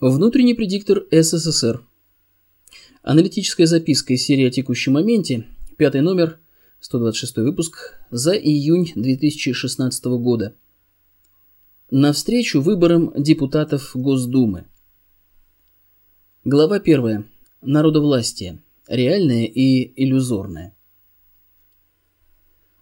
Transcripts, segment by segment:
Внутренний предиктор СССР. Аналитическая записка из серии о текущем моменте, пятый номер, 126 выпуск, за июнь 2016 года. Навстречу выборам депутатов Госдумы. Глава 1. Народовластие. Реальное и иллюзорное.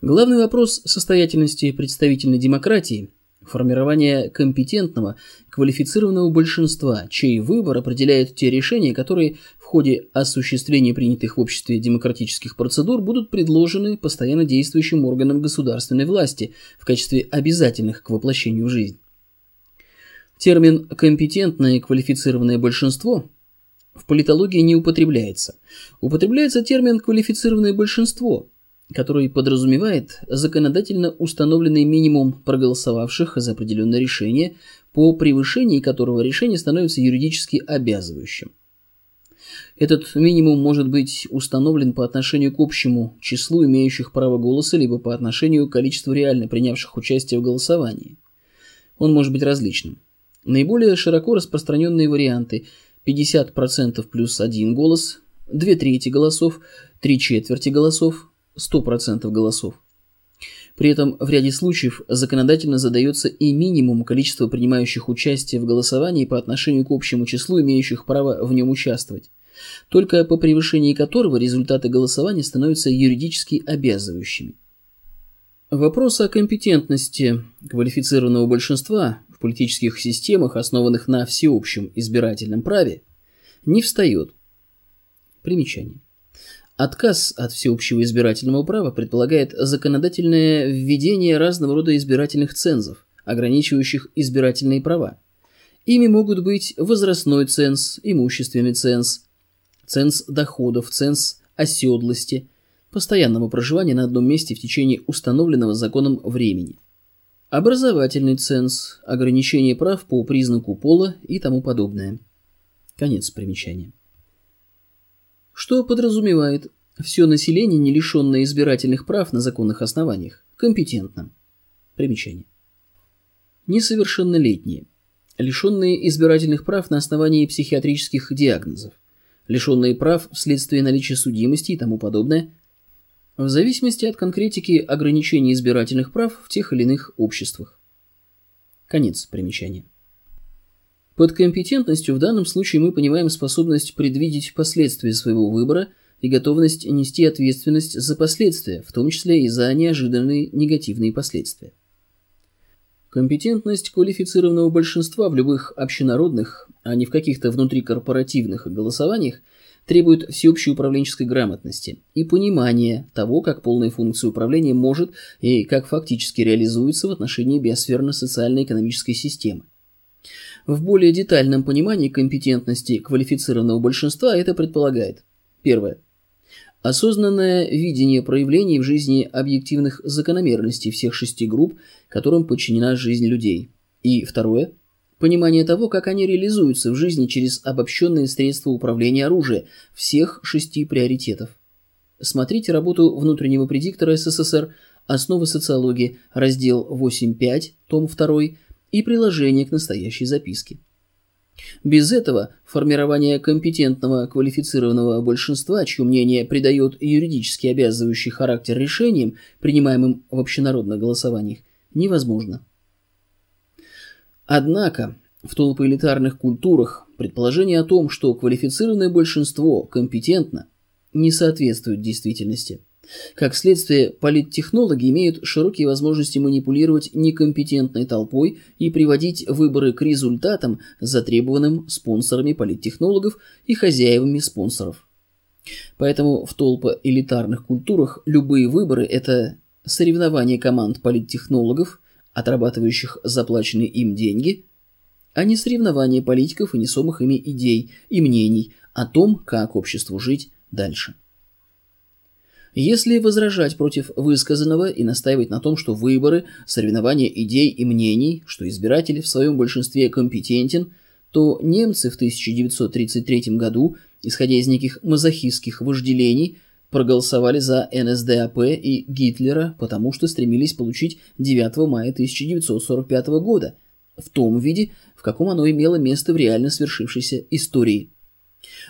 Главный вопрос состоятельности представительной демократии – формирование компетентного, квалифицированного большинства, чей выбор определяет те решения, которые в ходе осуществления принятых в обществе демократических процедур будут предложены постоянно действующим органам государственной власти в качестве обязательных к воплощению в жизнь. Термин «компетентное квалифицированное большинство» в политологии не употребляется. Употребляется термин «квалифицированное большинство», который подразумевает законодательно установленный минимум проголосовавших за определенное решение, по превышении которого решение становится юридически обязывающим. Этот минимум может быть установлен по отношению к общему числу имеющих право голоса, либо по отношению к количеству реально принявших участие в голосовании. Он может быть различным. Наиболее широко распространенные варианты 50% плюс один голос, 2 трети голосов, 3 четверти голосов, 100% голосов. При этом в ряде случаев законодательно задается и минимум количества принимающих участие в голосовании по отношению к общему числу имеющих право в нем участвовать, только по превышении которого результаты голосования становятся юридически обязывающими. Вопрос о компетентности квалифицированного большинства в политических системах, основанных на всеобщем избирательном праве, не встает. Примечание. Отказ от всеобщего избирательного права предполагает законодательное введение разного рода избирательных цензов, ограничивающих избирательные права. Ими могут быть возрастной ценз, имущественный ценз, ценз доходов, ценз оседлости, постоянного проживания на одном месте в течение установленного законом времени, образовательный ценз, ограничение прав по признаку пола и тому подобное. Конец примечания что подразумевает все население, не лишенное избирательных прав на законных основаниях, компетентным. Примечание. Несовершеннолетние, лишенные избирательных прав на основании психиатрических диагнозов, лишенные прав вследствие наличия судимости и тому подобное, в зависимости от конкретики ограничений избирательных прав в тех или иных обществах. Конец примечания. Под компетентностью в данном случае мы понимаем способность предвидеть последствия своего выбора и готовность нести ответственность за последствия, в том числе и за неожиданные негативные последствия. Компетентность квалифицированного большинства в любых общенародных, а не в каких-то внутрикорпоративных голосованиях требует всеобщей управленческой грамотности и понимания того, как полная функция управления может и как фактически реализуется в отношении биосферно-социально-экономической системы. В более детальном понимании компетентности квалифицированного большинства это предполагает. Первое. Осознанное видение проявлений в жизни объективных закономерностей всех шести групп, которым подчинена жизнь людей. И второе. Понимание того, как они реализуются в жизни через обобщенные средства управления оружия всех шести приоритетов. Смотрите работу внутреннего предиктора СССР «Основы социологии», раздел 8.5, том 2, и приложение к настоящей записке. Без этого формирование компетентного квалифицированного большинства, чье мнение придает юридически обязывающий характер решениям, принимаемым в общенародных голосованиях, невозможно. Однако, в толпоэлитарных культурах предположение о том, что квалифицированное большинство компетентно, не соответствует действительности – как следствие, политтехнологи имеют широкие возможности манипулировать некомпетентной толпой и приводить выборы к результатам, затребованным спонсорами политтехнологов и хозяевами спонсоров. Поэтому в толпо-элитарных культурах любые выборы – это соревнование команд политтехнологов, отрабатывающих заплаченные им деньги, а не соревнование политиков и несомых ими идей и мнений о том, как обществу жить дальше. Если возражать против высказанного и настаивать на том, что выборы, соревнования идей и мнений, что избиратель в своем большинстве компетентен, то немцы в 1933 году, исходя из неких мазохистских вожделений, проголосовали за НСДАП и Гитлера, потому что стремились получить 9 мая 1945 года, в том виде, в каком оно имело место в реально свершившейся истории.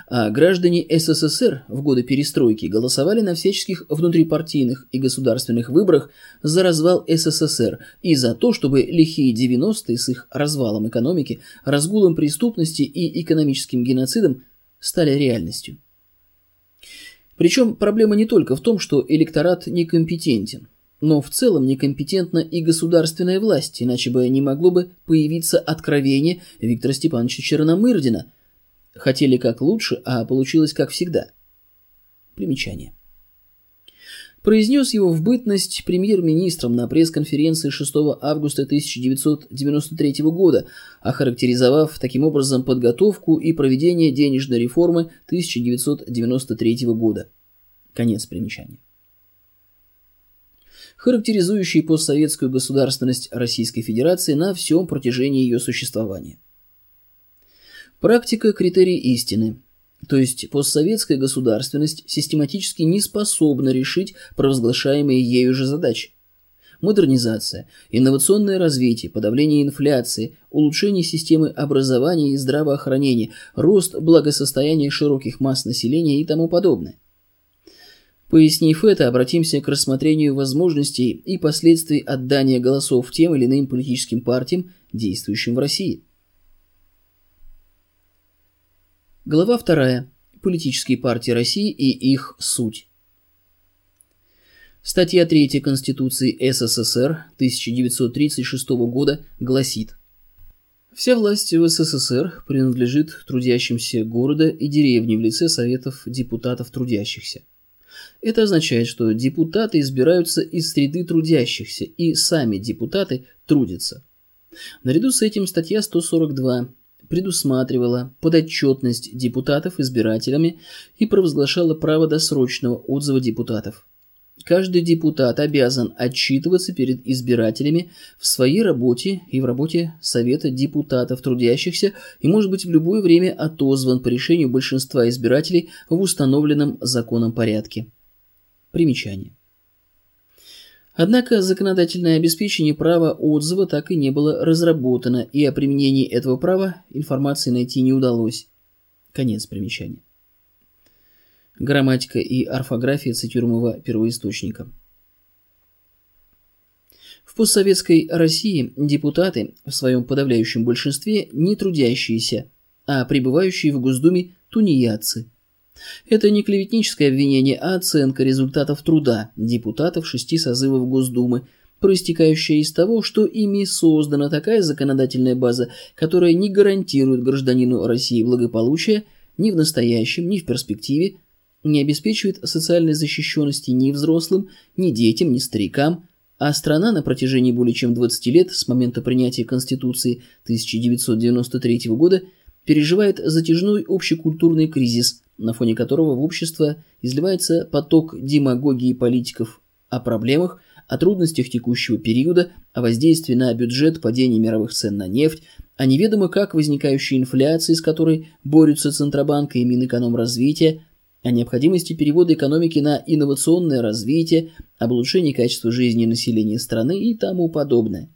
А граждане СССР в годы перестройки голосовали на всяческих внутрипартийных и государственных выборах за развал СССР и за то, чтобы лихие 90-е с их развалом экономики, разгулом преступности и экономическим геноцидом стали реальностью. Причем проблема не только в том, что электорат некомпетентен, но в целом некомпетентна и государственная власть, иначе бы не могло бы появиться откровение Виктора Степановича Черномырдина. Хотели как лучше, а получилось как всегда. Примечание. Произнес его в бытность премьер-министром на пресс-конференции 6 августа 1993 года, охарактеризовав таким образом подготовку и проведение денежной реформы 1993 года. Конец примечания характеризующий постсоветскую государственность Российской Федерации на всем протяжении ее существования. Практика – критерий истины, то есть постсоветская государственность систематически не способна решить провозглашаемые ею же задачи. Модернизация, инновационное развитие, подавление инфляции, улучшение системы образования и здравоохранения, рост благосостояния широких масс населения и тому подобное. Пояснив это, обратимся к рассмотрению возможностей и последствий отдания голосов тем или иным политическим партиям, действующим в России. Глава 2. Политические партии России и их суть. Статья 3 Конституции СССР 1936 года гласит Вся власть в СССР принадлежит трудящимся города и деревни в лице Советов депутатов трудящихся – это означает, что депутаты избираются из среды трудящихся, и сами депутаты трудятся. Наряду с этим статья 142 предусматривала подотчетность депутатов избирателями и провозглашала право досрочного отзыва депутатов. Каждый депутат обязан отчитываться перед избирателями в своей работе и в работе Совета депутатов трудящихся и может быть в любое время отозван по решению большинства избирателей в установленном законом порядке. Примечание. Однако законодательное обеспечение права отзыва так и не было разработано, и о применении этого права информации найти не удалось. Конец примечания. Грамматика и орфография цитируемого первоисточника. В постсоветской России депутаты в своем подавляющем большинстве не трудящиеся, а пребывающие в Госдуме тунеядцы – это не клеветническое обвинение, а оценка результатов труда депутатов шести созывов Госдумы, проистекающая из того, что ими создана такая законодательная база, которая не гарантирует гражданину России благополучия ни в настоящем, ни в перспективе, не обеспечивает социальной защищенности ни взрослым, ни детям, ни старикам, а страна на протяжении более чем 20 лет с момента принятия Конституции 1993 года переживает затяжной общекультурный кризис – на фоне которого в общество изливается поток демагогии политиков о проблемах, о трудностях текущего периода, о воздействии на бюджет, падении мировых цен на нефть, о неведомо как возникающей инфляции, с которой борются Центробанк и Минэкономразвития, о необходимости перевода экономики на инновационное развитие, об улучшении качества жизни населения страны и тому подобное.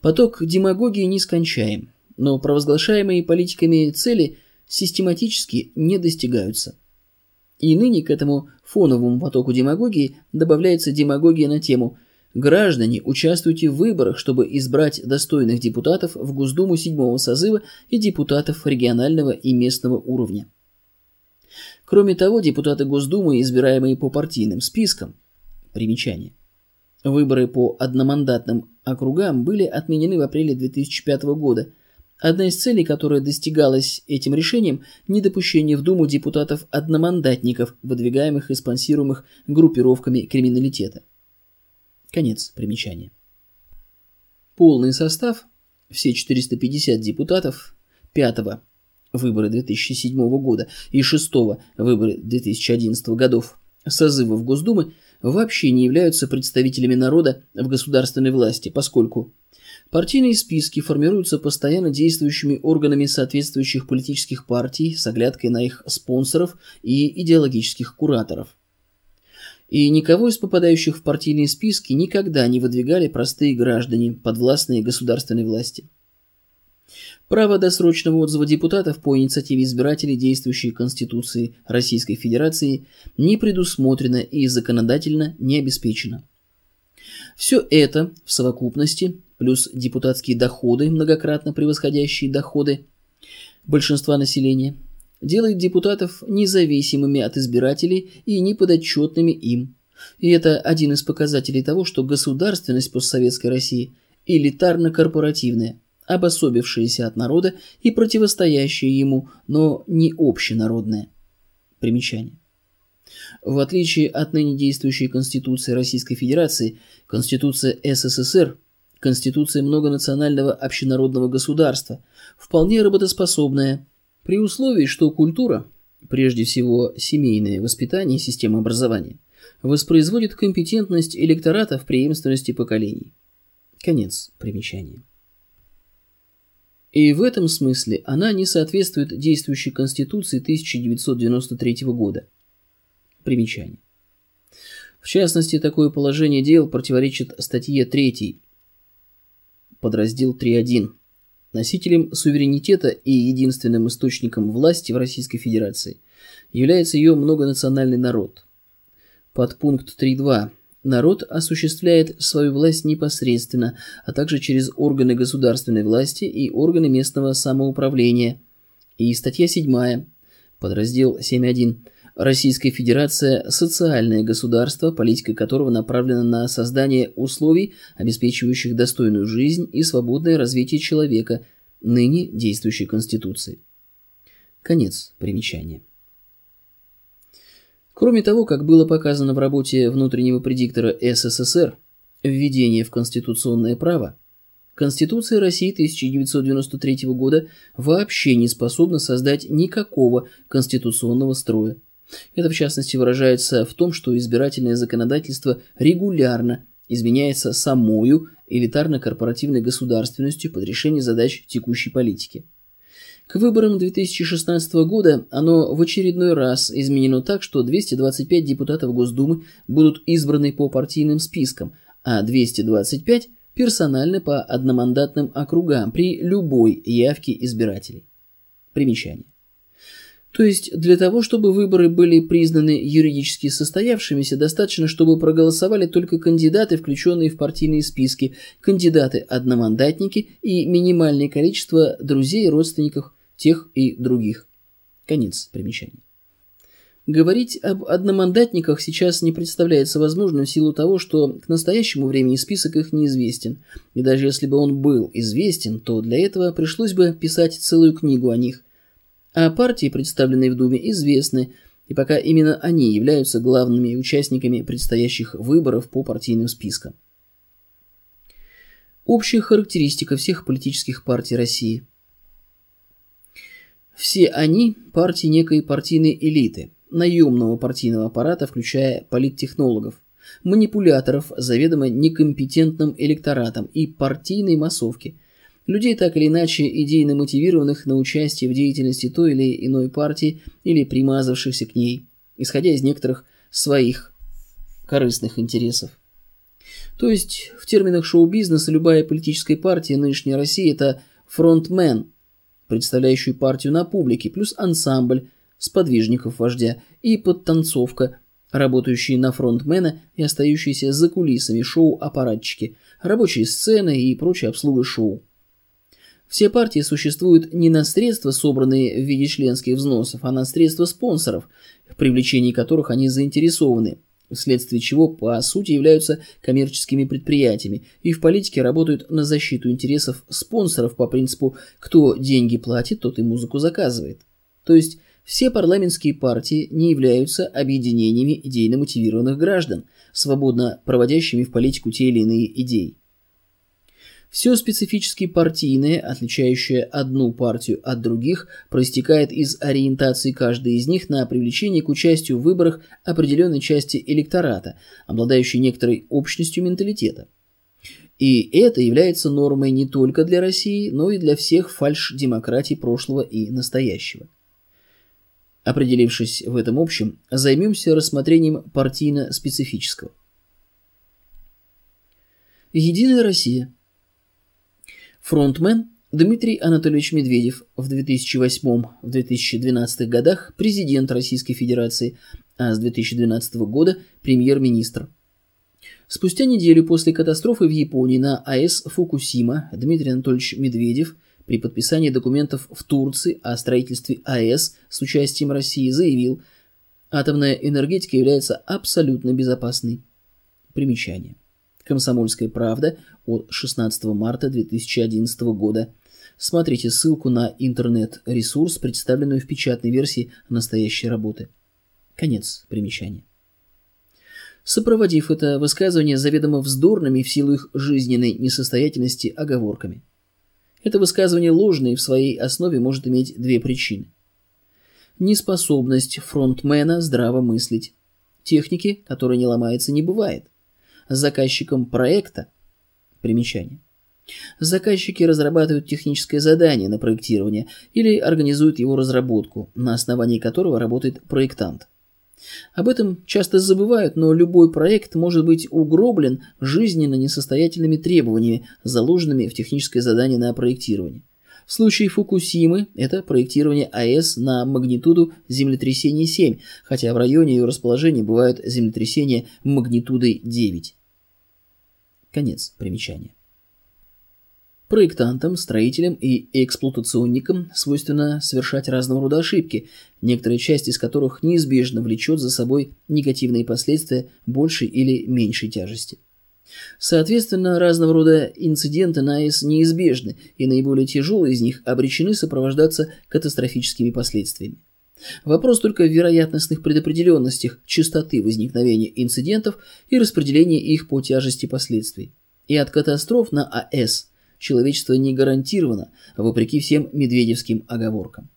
Поток демагогии нескончаем, но провозглашаемые политиками цели – систематически не достигаются. И ныне к этому фоновому потоку демагогии добавляется демагогия на тему «Граждане, участвуйте в выборах, чтобы избрать достойных депутатов в Госдуму седьмого созыва и депутатов регионального и местного уровня». Кроме того, депутаты Госдумы, избираемые по партийным спискам, примечание. Выборы по одномандатным округам были отменены в апреле 2005 года – Одна из целей, которая достигалась этим решением – недопущение в Думу депутатов-одномандатников, выдвигаемых и спонсируемых группировками криминалитета. Конец примечания. Полный состав – все 450 депутатов 5 выборы 2007 года и 6 выборы 2011 годов созывов Госдумы вообще не являются представителями народа в государственной власти, поскольку Партийные списки формируются постоянно действующими органами соответствующих политических партий с оглядкой на их спонсоров и идеологических кураторов. И никого из попадающих в партийные списки никогда не выдвигали простые граждане, подвластные государственной власти. Право досрочного отзыва депутатов по инициативе избирателей действующей Конституции Российской Федерации не предусмотрено и законодательно не обеспечено. Все это в совокупности, плюс депутатские доходы, многократно превосходящие доходы большинства населения, делает депутатов независимыми от избирателей и неподотчетными им. И это один из показателей того, что государственность постсоветской России элитарно-корпоративная – обособившееся от народа и противостоящее ему, но не общенародное. Примечание. В отличие от ныне действующей Конституции Российской Федерации, Конституция СССР, Конституция многонационального общенародного государства, вполне работоспособная, при условии, что культура, прежде всего семейное воспитание и система образования, воспроизводит компетентность электората в преемственности поколений. Конец примечания. И в этом смысле она не соответствует действующей Конституции 1993 года. Примечание. В частности, такое положение дел противоречит статье 3, подраздел 3.1. Носителем суверенитета и единственным источником власти в Российской Федерации является ее многонациональный народ. Подпункт 3.2 Народ осуществляет свою власть непосредственно, а также через органы государственной власти и органы местного самоуправления. И статья 7, подраздел 7.1. Российская Федерация – социальное государство, политика которого направлена на создание условий, обеспечивающих достойную жизнь и свободное развитие человека, ныне действующей Конституции. Конец примечания. Кроме того, как было показано в работе внутреннего предиктора СССР «Введение в конституционное право», Конституция России 1993 года вообще не способна создать никакого конституционного строя. Это в частности выражается в том, что избирательное законодательство регулярно изменяется самою элитарно-корпоративной государственностью под решение задач текущей политики – к выборам 2016 года оно в очередной раз изменено так, что 225 депутатов Госдумы будут избраны по партийным спискам, а 225 персонально по одномандатным округам при любой явке избирателей. Примечание. То есть для того, чтобы выборы были признаны юридически состоявшимися, достаточно, чтобы проголосовали только кандидаты, включенные в партийные списки, кандидаты-одномандатники и минимальное количество друзей и родственников тех и других. Конец примечания. Говорить об одномандатниках сейчас не представляется возможным в силу того, что к настоящему времени список их неизвестен, и даже если бы он был известен, то для этого пришлось бы писать целую книгу о них. А партии, представленные в Думе, известны, и пока именно они являются главными участниками предстоящих выборов по партийным спискам. Общая характеристика всех политических партий России – все они – партии некой партийной элиты, наемного партийного аппарата, включая политтехнологов, манипуляторов, заведомо некомпетентным электоратом и партийной массовки, людей так или иначе идейно мотивированных на участие в деятельности той или иной партии или примазавшихся к ней, исходя из некоторых своих корыстных интересов. То есть, в терминах шоу-бизнеса любая политическая партия нынешней России – это фронтмен – представляющую партию на публике, плюс ансамбль сподвижников вождя и подтанцовка, работающие на фронтмена и остающиеся за кулисами шоу аппаратчики, рабочие сцены и прочая обслуга шоу. Все партии существуют не на средства, собранные в виде членских взносов, а на средства спонсоров, в привлечении которых они заинтересованы – вследствие чего по сути являются коммерческими предприятиями и в политике работают на защиту интересов спонсоров по принципу «кто деньги платит, тот и музыку заказывает». То есть все парламентские партии не являются объединениями идейно мотивированных граждан, свободно проводящими в политику те или иные идеи. Все специфически партийное, отличающее одну партию от других, проистекает из ориентации каждой из них на привлечение к участию в выборах определенной части электората, обладающей некоторой общностью менталитета. И это является нормой не только для России, но и для всех фальш-демократий прошлого и настоящего. Определившись в этом общем, займемся рассмотрением партийно-специфического. Единая Россия – Фронтмен Дмитрий Анатольевич Медведев в 2008-2012 годах президент Российской Федерации, а с 2012 года премьер-министр. Спустя неделю после катастрофы в Японии на АЭС Фукусима Дмитрий Анатольевич Медведев при подписании документов в Турции о строительстве АЭС с участием России заявил, атомная энергетика является абсолютно безопасной. Примечание. Комсомольская правда от 16 марта 2011 года. Смотрите ссылку на интернет-ресурс, представленную в печатной версии настоящей работы. Конец примечания. Сопроводив это высказывание заведомо вздорными в силу их жизненной несостоятельности оговорками. Это высказывание ложное в своей основе может иметь две причины. Неспособность фронтмена здраво мыслить. Техники, которая не ломается, не бывает заказчиком проекта. Примечание. Заказчики разрабатывают техническое задание на проектирование или организуют его разработку, на основании которого работает проектант. Об этом часто забывают, но любой проект может быть угроблен жизненно несостоятельными требованиями, заложенными в техническое задание на проектирование. В случае Фукусимы это проектирование АЭС на магнитуду землетрясения 7, хотя в районе ее расположения бывают землетрясения магнитудой 9. Конец примечания. Проектантам, строителям и эксплуатационникам свойственно совершать разного рода ошибки, некоторые части из которых неизбежно влечет за собой негативные последствия большей или меньшей тяжести. Соответственно, разного рода инциденты на АЭС неизбежны, и наиболее тяжелые из них обречены сопровождаться катастрофическими последствиями. Вопрос только в вероятностных предопределенностях частоты возникновения инцидентов и распределения их по тяжести последствий. И от катастроф на АЭС человечество не гарантировано, вопреки всем медведевским оговоркам.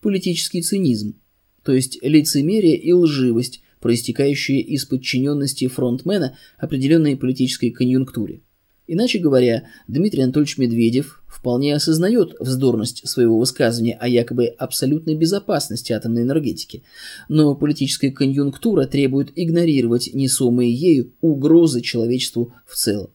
Политический цинизм, то есть лицемерие и лживость, проистекающие из подчиненности фронтмена определенной политической конъюнктуре. Иначе говоря, Дмитрий Анатольевич Медведев вполне осознает вздорность своего высказывания о якобы абсолютной безопасности атомной энергетики, но политическая конъюнктура требует игнорировать несомые ею угрозы человечеству в целом.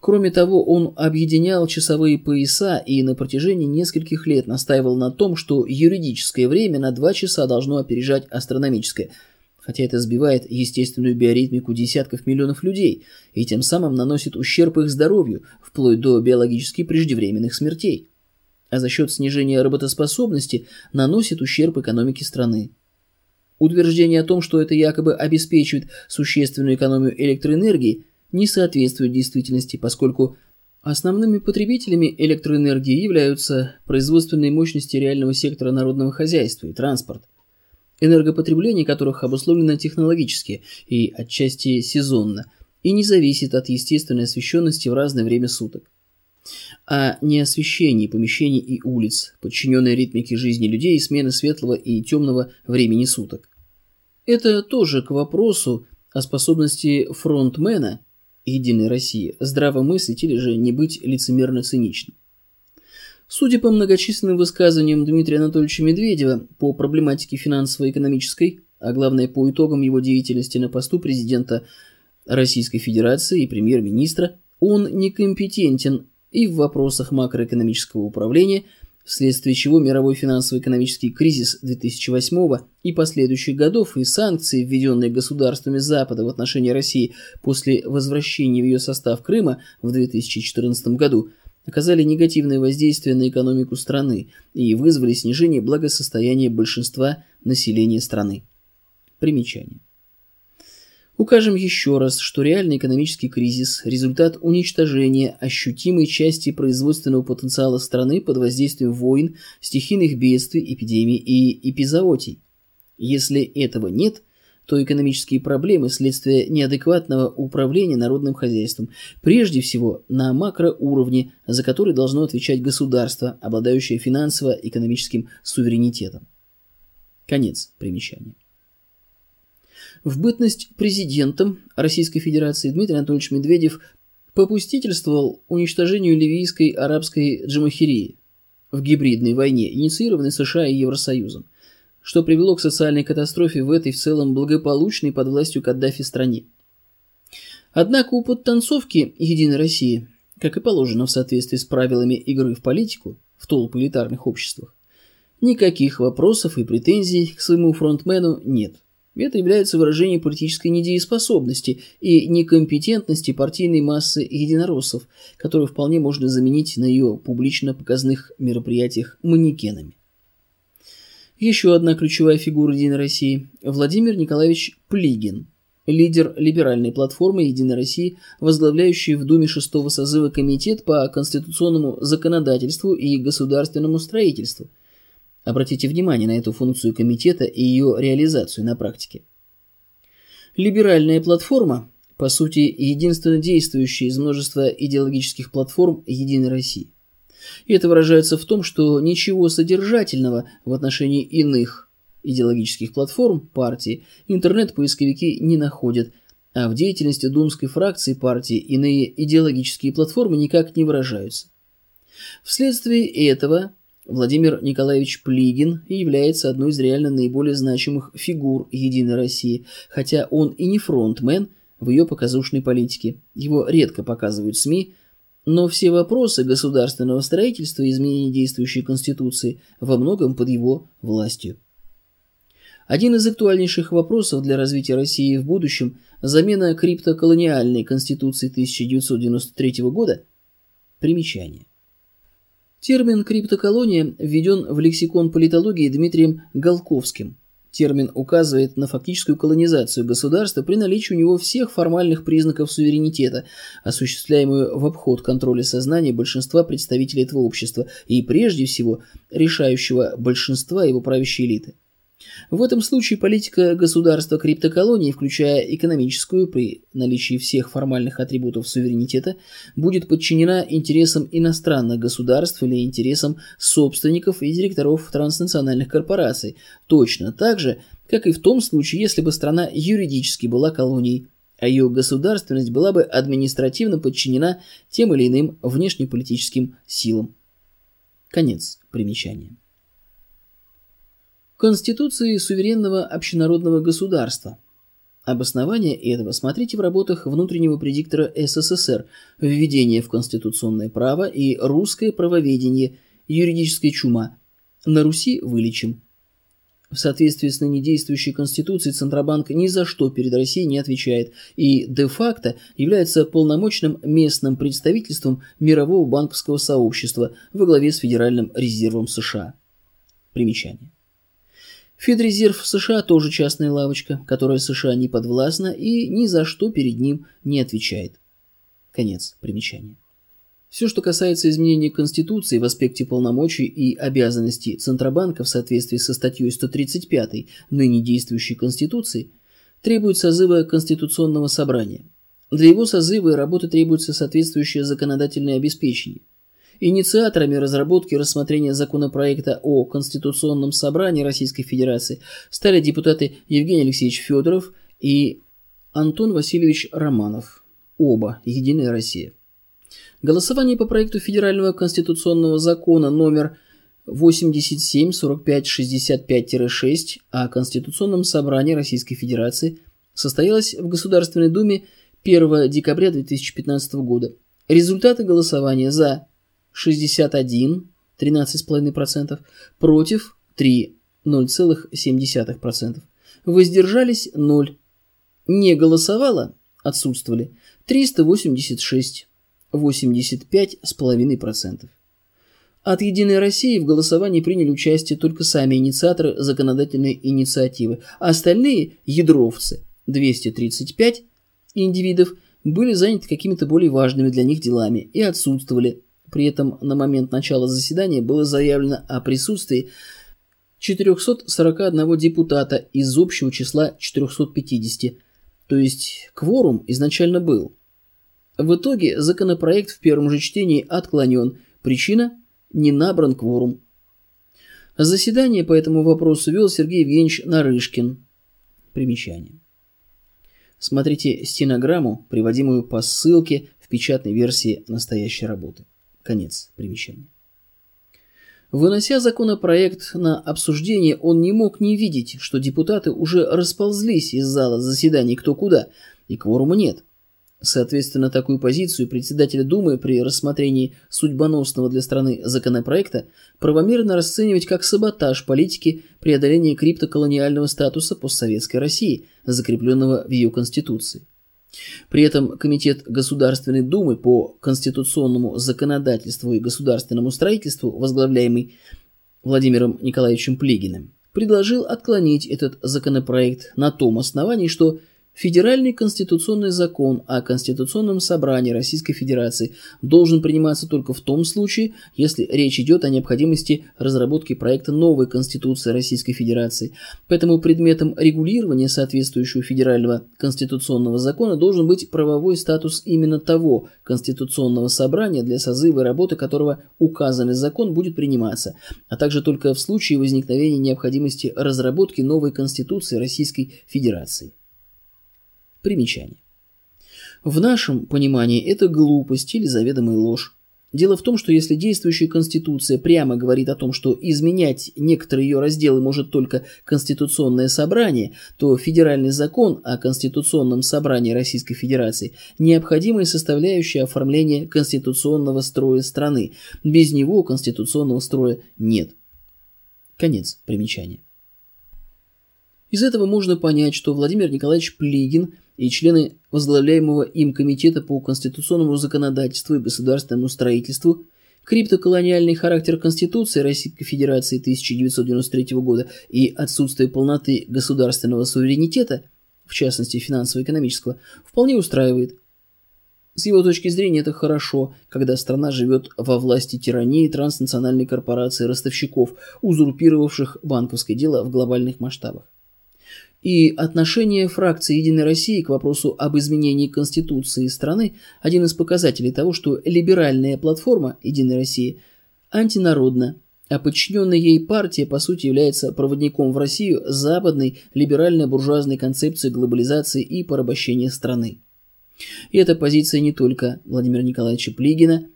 Кроме того, он объединял часовые пояса и на протяжении нескольких лет настаивал на том, что юридическое время на два часа должно опережать астрономическое – хотя это сбивает естественную биоритмику десятков миллионов людей и тем самым наносит ущерб их здоровью, вплоть до биологически преждевременных смертей. А за счет снижения работоспособности наносит ущерб экономике страны. Утверждение о том, что это якобы обеспечивает существенную экономию электроэнергии, не соответствует действительности, поскольку Основными потребителями электроэнергии являются производственные мощности реального сектора народного хозяйства и транспорт – энергопотребление которых обусловлено технологически и отчасти сезонно и не зависит от естественной освещенности в разное время суток. А не освещение помещений и улиц, подчиненной ритмике жизни людей и смены светлого и темного времени суток. Это тоже к вопросу о способности фронтмена Единой России здраво мыслить или же не быть лицемерно циничным. Судя по многочисленным высказываниям Дмитрия Анатольевича Медведева по проблематике финансово-экономической, а главное по итогам его деятельности на посту президента Российской Федерации и премьер-министра, он некомпетентен и в вопросах макроэкономического управления, вследствие чего мировой финансово-экономический кризис 2008 и последующих годов и санкции, введенные государствами Запада в отношении России после возвращения в ее состав Крыма в 2014 году – оказали негативное воздействие на экономику страны и вызвали снижение благосостояния большинства населения страны. Примечание. Укажем еще раз, что реальный экономический кризис – результат уничтожения ощутимой части производственного потенциала страны под воздействием войн, стихийных бедствий, эпидемий и эпизоотий. Если этого нет, то экономические проблемы – следствие неадекватного управления народным хозяйством, прежде всего на макроуровне, за который должно отвечать государство, обладающее финансово-экономическим суверенитетом. Конец примечания. В бытность президентом Российской Федерации Дмитрий Анатольевич Медведев попустительствовал уничтожению ливийской арабской джамахирии в гибридной войне, инициированной США и Евросоюзом – что привело к социальной катастрофе в этой в целом благополучной под властью Каддафи стране. Однако у подтанцовки «Единой России» как и положено в соответствии с правилами игры в политику в толполитарных обществах, никаких вопросов и претензий к своему фронтмену нет. Это является выражением политической недееспособности и некомпетентности партийной массы единороссов, которую вполне можно заменить на ее публично показных мероприятиях манекенами. Еще одна ключевая фигура Единой России – Владимир Николаевич Плигин, лидер либеральной платформы Единой России, возглавляющий в Думе шестого созыва Комитет по конституционному законодательству и государственному строительству – Обратите внимание на эту функцию комитета и ее реализацию на практике. Либеральная платформа, по сути, единственно действующая из множества идеологических платформ Единой России. И это выражается в том, что ничего содержательного в отношении иных идеологических платформ партии интернет-поисковики не находят, а в деятельности думской фракции партии иные идеологические платформы никак не выражаются. Вследствие этого Владимир Николаевич Плигин является одной из реально наиболее значимых фигур «Единой России», хотя он и не фронтмен в ее показушной политике. Его редко показывают СМИ, но все вопросы государственного строительства и изменения действующей Конституции во многом под его властью. Один из актуальнейших вопросов для развития России в будущем – замена криптоколониальной Конституции 1993 года – примечание. Термин «криптоколония» введен в лексикон политологии Дмитрием Голковским. Термин указывает на фактическую колонизацию государства при наличии у него всех формальных признаков суверенитета, осуществляемую в обход контроля сознания большинства представителей этого общества и, прежде всего, решающего большинства его правящей элиты. В этом случае политика государства криптоколонии, включая экономическую при наличии всех формальных атрибутов суверенитета, будет подчинена интересам иностранных государств или интересам собственников и директоров транснациональных корпораций, точно так же, как и в том случае, если бы страна юридически была колонией, а ее государственность была бы административно подчинена тем или иным внешнеполитическим силам. Конец примечания. Конституции суверенного общенародного государства. Обоснование этого смотрите в работах внутреннего предиктора СССР «Введение в конституционное право» и «Русское правоведение. Юридическая чума. На Руси вылечим». В соответствии с ныне действующей Конституцией Центробанк ни за что перед Россией не отвечает и де-факто является полномочным местным представительством мирового банковского сообщества во главе с Федеральным резервом США. Примечание. Федрезерв США тоже частная лавочка, которая США не подвластна и ни за что перед ним не отвечает. Конец примечания. Все, что касается изменения Конституции в аспекте полномочий и обязанностей Центробанка в соответствии со статьей 135 ныне действующей Конституции, требует созыва Конституционного собрания. Для его созыва и работы требуется соответствующее законодательное обеспечение – Инициаторами разработки рассмотрения законопроекта о Конституционном собрании Российской Федерации стали депутаты Евгений Алексеевич Федоров и Антон Васильевич Романов, оба «Единая Россия». Голосование по проекту Федерального конституционного закона номер 87-45-65-6 о Конституционном собрании Российской Федерации состоялось в Государственной Думе 1 декабря 2015 года. Результаты голосования за 61, 13,5%, против 3, 0,7%. Воздержались 0. Не голосовало, отсутствовали 386, 85,5%. От «Единой России» в голосовании приняли участие только сами инициаторы законодательной инициативы, а остальные – ядровцы, 235 индивидов, были заняты какими-то более важными для них делами и отсутствовали при этом на момент начала заседания было заявлено о присутствии 441 депутата из общего числа 450, то есть кворум изначально был. В итоге законопроект в первом же чтении отклонен. Причина – не набран кворум. Заседание по этому вопросу вел Сергей Евгеньевич Нарышкин. Примечание. Смотрите стенограмму, приводимую по ссылке в печатной версии настоящей работы. Конец примечания. Вынося законопроект на обсуждение, он не мог не видеть, что депутаты уже расползлись из зала заседаний кто куда, и кворума нет. Соответственно, такую позицию председателя Думы при рассмотрении судьбоносного для страны законопроекта правомерно расценивать как саботаж политики преодоления криптоколониального статуса постсоветской России, закрепленного в ее Конституции. При этом Комитет Государственной Думы по конституционному законодательству и государственному строительству, возглавляемый Владимиром Николаевичем Плегиным, предложил отклонить этот законопроект на том основании, что Федеральный конституционный закон о Конституционном собрании Российской Федерации должен приниматься только в том случае, если речь идет о необходимости разработки проекта новой Конституции Российской Федерации. Поэтому предметом регулирования соответствующего федерального конституционного закона должен быть правовой статус именно того Конституционного собрания, для созыва и работы которого указанный закон будет приниматься, а также только в случае возникновения необходимости разработки новой Конституции Российской Федерации. Примечание. В нашем понимании это глупость или заведомая ложь. Дело в том, что если действующая Конституция прямо говорит о том, что изменять некоторые ее разделы может только Конституционное собрание, то федеральный закон о Конституционном собрании Российской Федерации – необходимая составляющая оформления конституционного строя страны. Без него конституционного строя нет. Конец примечания. Из этого можно понять, что Владимир Николаевич Плигин – и члены возглавляемого им Комитета по конституционному законодательству и государственному строительству, криптоколониальный характер Конституции Российской Федерации 1993 года и отсутствие полноты государственного суверенитета, в частности финансово-экономического, вполне устраивает. С его точки зрения это хорошо, когда страна живет во власти тирании транснациональной корпорации ростовщиков, узурпировавших банковское дело в глобальных масштабах. И отношение фракции «Единой России» к вопросу об изменении Конституции страны – один из показателей того, что либеральная платформа «Единой России» антинародна, а подчиненная ей партия, по сути, является проводником в Россию западной либерально-буржуазной концепции глобализации и порабощения страны. И эта позиция не только Владимира Николаевича Плигина –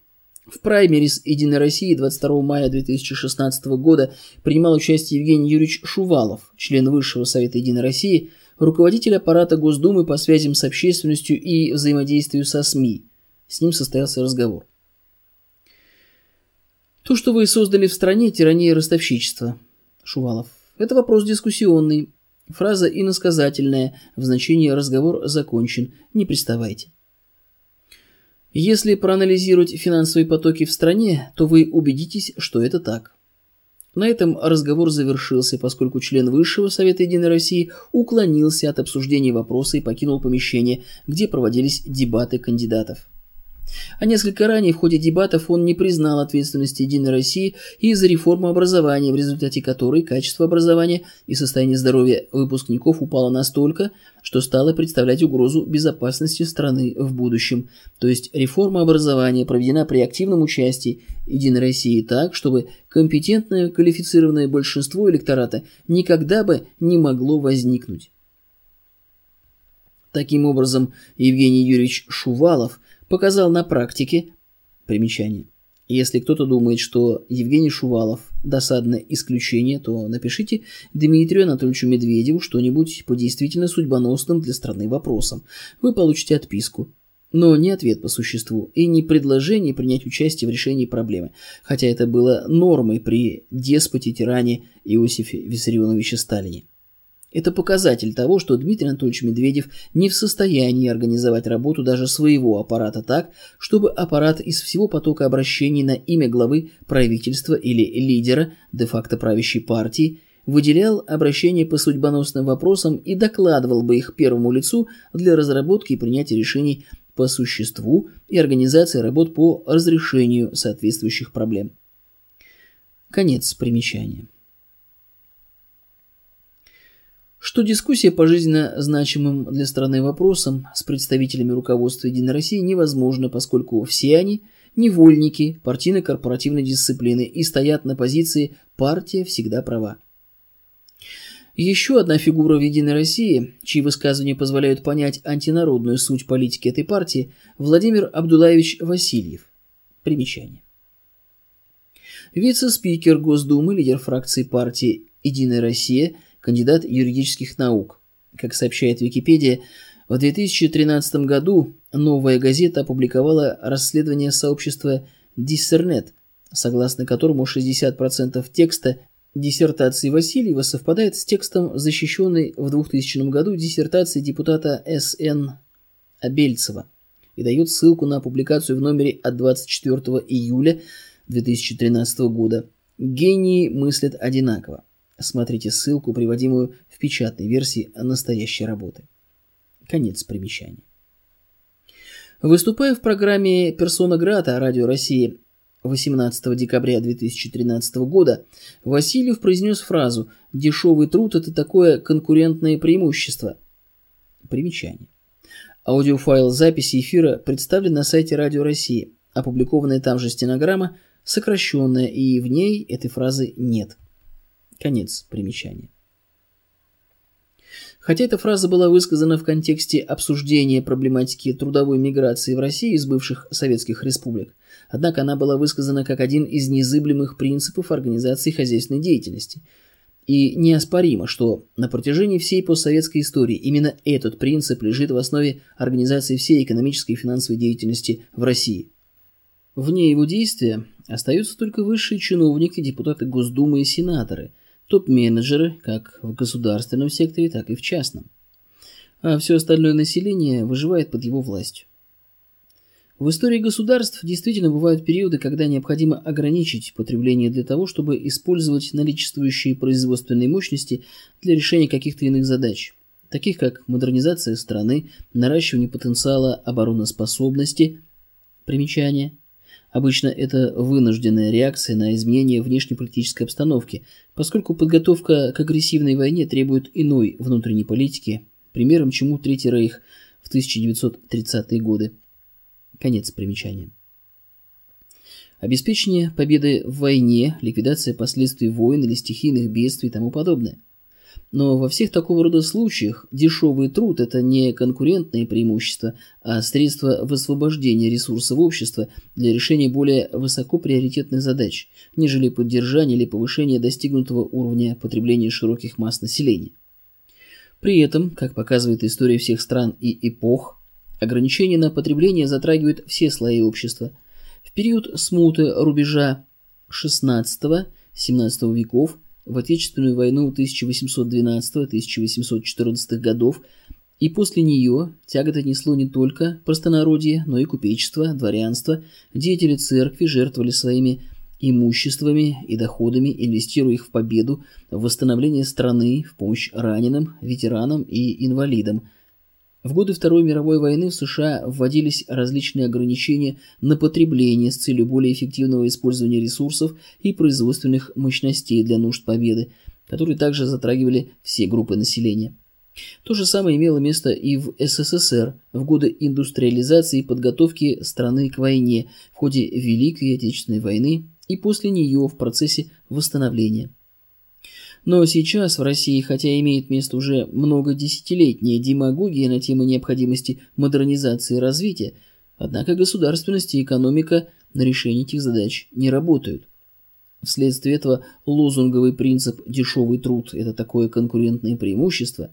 в праймерис «Единой России» 22 мая 2016 года принимал участие Евгений Юрьевич Шувалов, член Высшего Совета «Единой России», руководитель аппарата Госдумы по связям с общественностью и взаимодействию со СМИ. С ним состоялся разговор. То, что вы создали в стране, тирания ростовщичества. Шувалов. Это вопрос дискуссионный. Фраза иносказательная, в значении разговор закончен. Не приставайте. Если проанализировать финансовые потоки в стране, то вы убедитесь, что это так. На этом разговор завершился, поскольку член Высшего Совета Единой России уклонился от обсуждения вопроса и покинул помещение, где проводились дебаты кандидатов. А несколько ранее в ходе дебатов он не признал ответственности Единой России и за реформу образования, в результате которой качество образования и состояние здоровья выпускников упало настолько, что стало представлять угрозу безопасности страны в будущем. То есть реформа образования проведена при активном участии Единой России так, чтобы компетентное квалифицированное большинство электората никогда бы не могло возникнуть. Таким образом, Евгений Юрьевич Шувалов – показал на практике примечание. Если кто-то думает, что Евгений Шувалов – досадное исключение, то напишите Дмитрию Анатольевичу Медведеву что-нибудь по действительно судьбоносным для страны вопросам. Вы получите отписку. Но не ответ по существу и не предложение принять участие в решении проблемы, хотя это было нормой при деспоте-тиране Иосифе Виссарионовиче Сталине. Это показатель того, что Дмитрий Анатольевич Медведев не в состоянии организовать работу даже своего аппарата так, чтобы аппарат из всего потока обращений на имя главы правительства или лидера де-факто правящей партии выделял обращения по судьбоносным вопросам и докладывал бы их первому лицу для разработки и принятия решений по существу и организации работ по разрешению соответствующих проблем. Конец примечания что дискуссия по жизненно значимым для страны вопросам с представителями руководства Единой России невозможна, поскольку все они – невольники партийно-корпоративной дисциплины и стоят на позиции «партия всегда права». Еще одна фигура в «Единой России», чьи высказывания позволяют понять антинародную суть политики этой партии – Владимир Абдулаевич Васильев. Примечание. Вице-спикер Госдумы, лидер фракции партии «Единая Россия» – кандидат юридических наук. Как сообщает Википедия, В 2013 году «Новая газета» опубликовала расследование сообщества Discernet, согласно которому 60% текста диссертации Васильева совпадает с текстом, защищенной в 2000 году диссертации депутата С.Н. Абельцева и дает ссылку на публикацию в номере от 24 июля 2013 года. Гении мыслят одинаково. Смотрите ссылку, приводимую в печатной версии настоящей работы. Конец примечания. Выступая в программе «Персона Грата» Радио России 18 декабря 2013 года, Васильев произнес фразу «Дешевый труд – это такое конкурентное преимущество». Примечание. Аудиофайл записи эфира представлен на сайте Радио России. Опубликованная там же стенограмма сокращенная, и в ней этой фразы нет. Конец примечания. Хотя эта фраза была высказана в контексте обсуждения проблематики трудовой миграции в России из бывших советских республик, однако она была высказана как один из незыблемых принципов организации хозяйственной деятельности – и неоспоримо, что на протяжении всей постсоветской истории именно этот принцип лежит в основе организации всей экономической и финансовой деятельности в России. Вне его действия остаются только высшие чиновники, депутаты Госдумы и сенаторы, топ-менеджеры как в государственном секторе, так и в частном. А все остальное население выживает под его властью. В истории государств действительно бывают периоды, когда необходимо ограничить потребление для того, чтобы использовать наличествующие производственные мощности для решения каких-то иных задач, таких как модернизация страны, наращивание потенциала обороноспособности. Примечание. Обычно это вынужденная реакция на изменение внешнеполитической обстановки, поскольку подготовка к агрессивной войне требует иной внутренней политики, примером чему Третий Рейх в 1930-е годы. Конец примечания. Обеспечение победы в войне, ликвидация последствий войн или стихийных бедствий и тому подобное. Но во всех такого рода случаях дешевый труд – это не конкурентное преимущество, а средство высвобождения ресурсов общества для решения более высокоприоритетных задач, нежели поддержание или повышение достигнутого уровня потребления широких масс населения. При этом, как показывает история всех стран и эпох, Ограничения на потребление затрагивают все слои общества. В период смуты рубежа XVI-XVII веков, в Отечественную войну 1812-1814 годов. И после нее тяготы несло не только простонародье, но и купечество, дворянство, деятели церкви жертвовали своими имуществами и доходами, инвестируя их в победу, в восстановление страны, в помощь раненым, ветеранам и инвалидам – в годы Второй мировой войны в США вводились различные ограничения на потребление с целью более эффективного использования ресурсов и производственных мощностей для нужд победы, которые также затрагивали все группы населения. То же самое имело место и в СССР в годы индустриализации и подготовки страны к войне в ходе Великой Отечественной войны и после нее в процессе восстановления. Но сейчас в России, хотя имеет место уже много десятилетняя демагогия на тему необходимости модернизации и развития, однако государственность и экономика на решение этих задач не работают. Вследствие этого лозунговый принцип «дешевый труд – это такое конкурентное преимущество»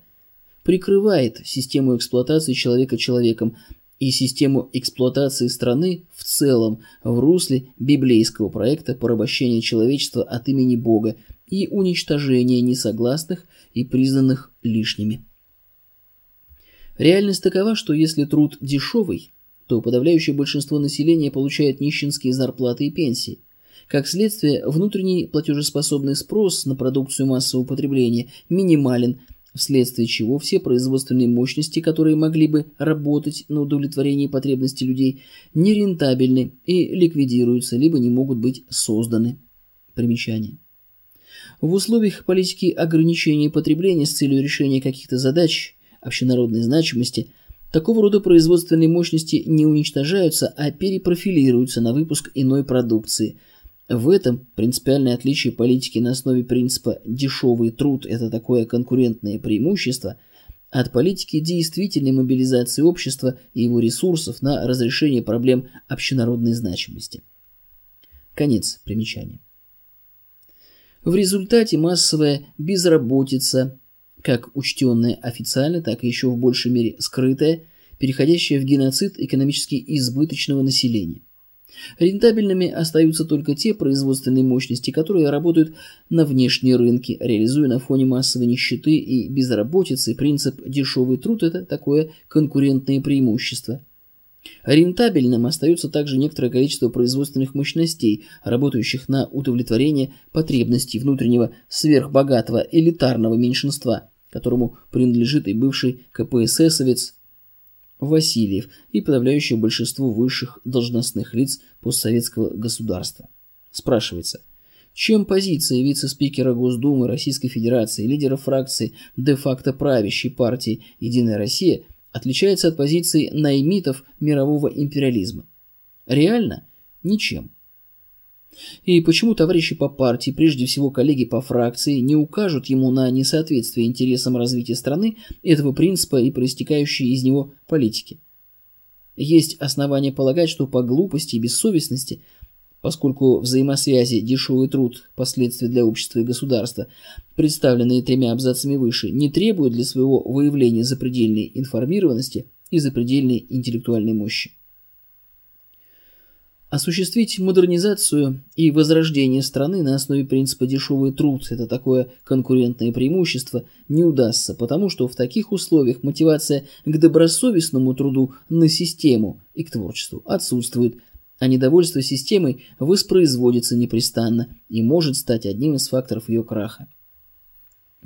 прикрывает систему эксплуатации человека человеком и систему эксплуатации страны в целом в русле библейского проекта порабощения человечества от имени Бога и уничтожения несогласных и признанных лишними. Реальность такова, что если труд дешевый, то подавляющее большинство населения получает нищенские зарплаты и пенсии. Как следствие, внутренний платежеспособный спрос на продукцию массового потребления минимален, вследствие чего все производственные мощности, которые могли бы работать на удовлетворение потребностей людей, нерентабельны и ликвидируются, либо не могут быть созданы. Примечание. В условиях политики ограничения потребления с целью решения каких-то задач общенародной значимости такого рода производственные мощности не уничтожаются, а перепрофилируются на выпуск иной продукции. В этом принципиальное отличие политики на основе принципа «дешевый труд – это такое конкурентное преимущество» от политики действительной мобилизации общества и его ресурсов на разрешение проблем общенародной значимости. Конец примечания. В результате массовая безработица, как учтенное официально, так и еще в большей мере скрытое, переходящее в геноцид экономически избыточного населения. Рентабельными остаются только те производственные мощности, которые работают на внешние рынки, реализуя на фоне массовой нищеты и безработицы принцип «дешевый труд» – это такое конкурентное преимущество. Рентабельным остается также некоторое количество производственных мощностей, работающих на удовлетворение потребностей внутреннего сверхбогатого элитарного меньшинства, которому принадлежит и бывший КПССовец Васильев и подавляющее большинство высших должностных лиц постсоветского государства. Спрашивается, чем позиция вице-спикера Госдумы Российской Федерации, лидера фракции де-факто правящей партии «Единая Россия» отличается от позиции наймитов мирового империализма? Реально? Ничем. И почему товарищи по партии, прежде всего коллеги по фракции, не укажут ему на несоответствие интересам развития страны этого принципа и проистекающей из него политики? Есть основания полагать, что по глупости и бессовестности, поскольку взаимосвязи дешевый труд, последствия для общества и государства, представленные тремя абзацами выше, не требуют для своего выявления запредельной информированности и запредельной интеллектуальной мощи. Осуществить модернизацию и возрождение страны на основе принципа дешевый труд – это такое конкурентное преимущество – не удастся, потому что в таких условиях мотивация к добросовестному труду на систему и к творчеству отсутствует, а недовольство системой воспроизводится непрестанно и может стать одним из факторов ее краха.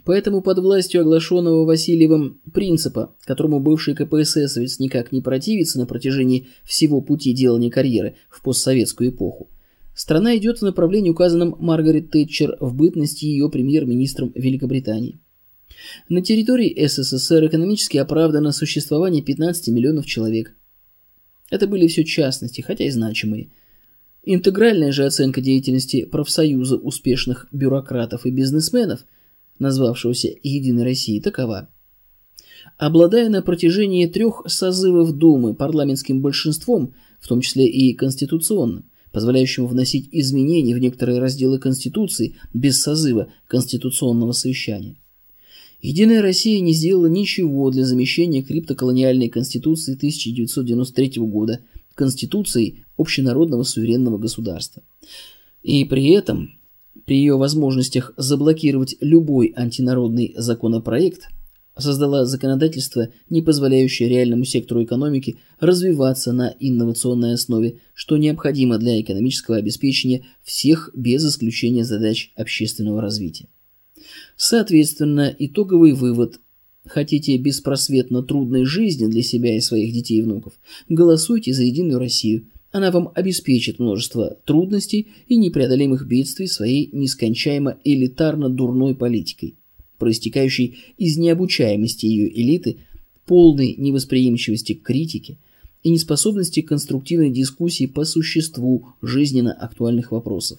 Поэтому под властью оглашенного Васильевым принципа, которому бывший КПССовец никак не противится на протяжении всего пути делания карьеры в постсоветскую эпоху, страна идет в направлении, указанном Маргарет Тэтчер в бытности ее премьер-министром Великобритании. На территории СССР экономически оправдано существование 15 миллионов человек. Это были все частности, хотя и значимые. Интегральная же оценка деятельности профсоюза успешных бюрократов и бизнесменов – назвавшегося «Единой России», такова. Обладая на протяжении трех созывов Думы парламентским большинством, в том числе и конституционным, позволяющим вносить изменения в некоторые разделы Конституции без созыва Конституционного совещания. Единая Россия не сделала ничего для замещения криптоколониальной Конституции 1993 года Конституцией общенародного суверенного государства. И при этом при ее возможностях заблокировать любой антинародный законопроект, создала законодательство, не позволяющее реальному сектору экономики развиваться на инновационной основе, что необходимо для экономического обеспечения всех без исключения задач общественного развития. Соответственно, итоговый вывод – Хотите беспросветно трудной жизни для себя и своих детей и внуков? Голосуйте за Единую Россию – она вам обеспечит множество трудностей и непреодолимых бедствий своей нескончаемо элитарно-дурной политикой, проистекающей из необучаемости ее элиты, полной невосприимчивости к критике и неспособности к конструктивной дискуссии по существу жизненно актуальных вопросов.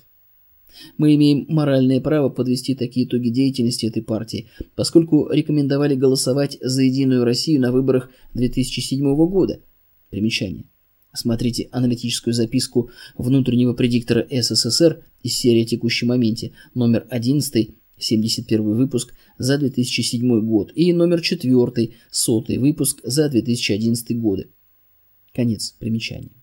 Мы имеем моральное право подвести такие итоги деятельности этой партии, поскольку рекомендовали голосовать за Единую Россию на выборах 2007 года. Примечание. Смотрите аналитическую записку внутреннего предиктора СССР из серии «Текущем моменте», номер 11, 71 выпуск за 2007 год и номер 4, 100 выпуск за 2011 годы. Конец примечания.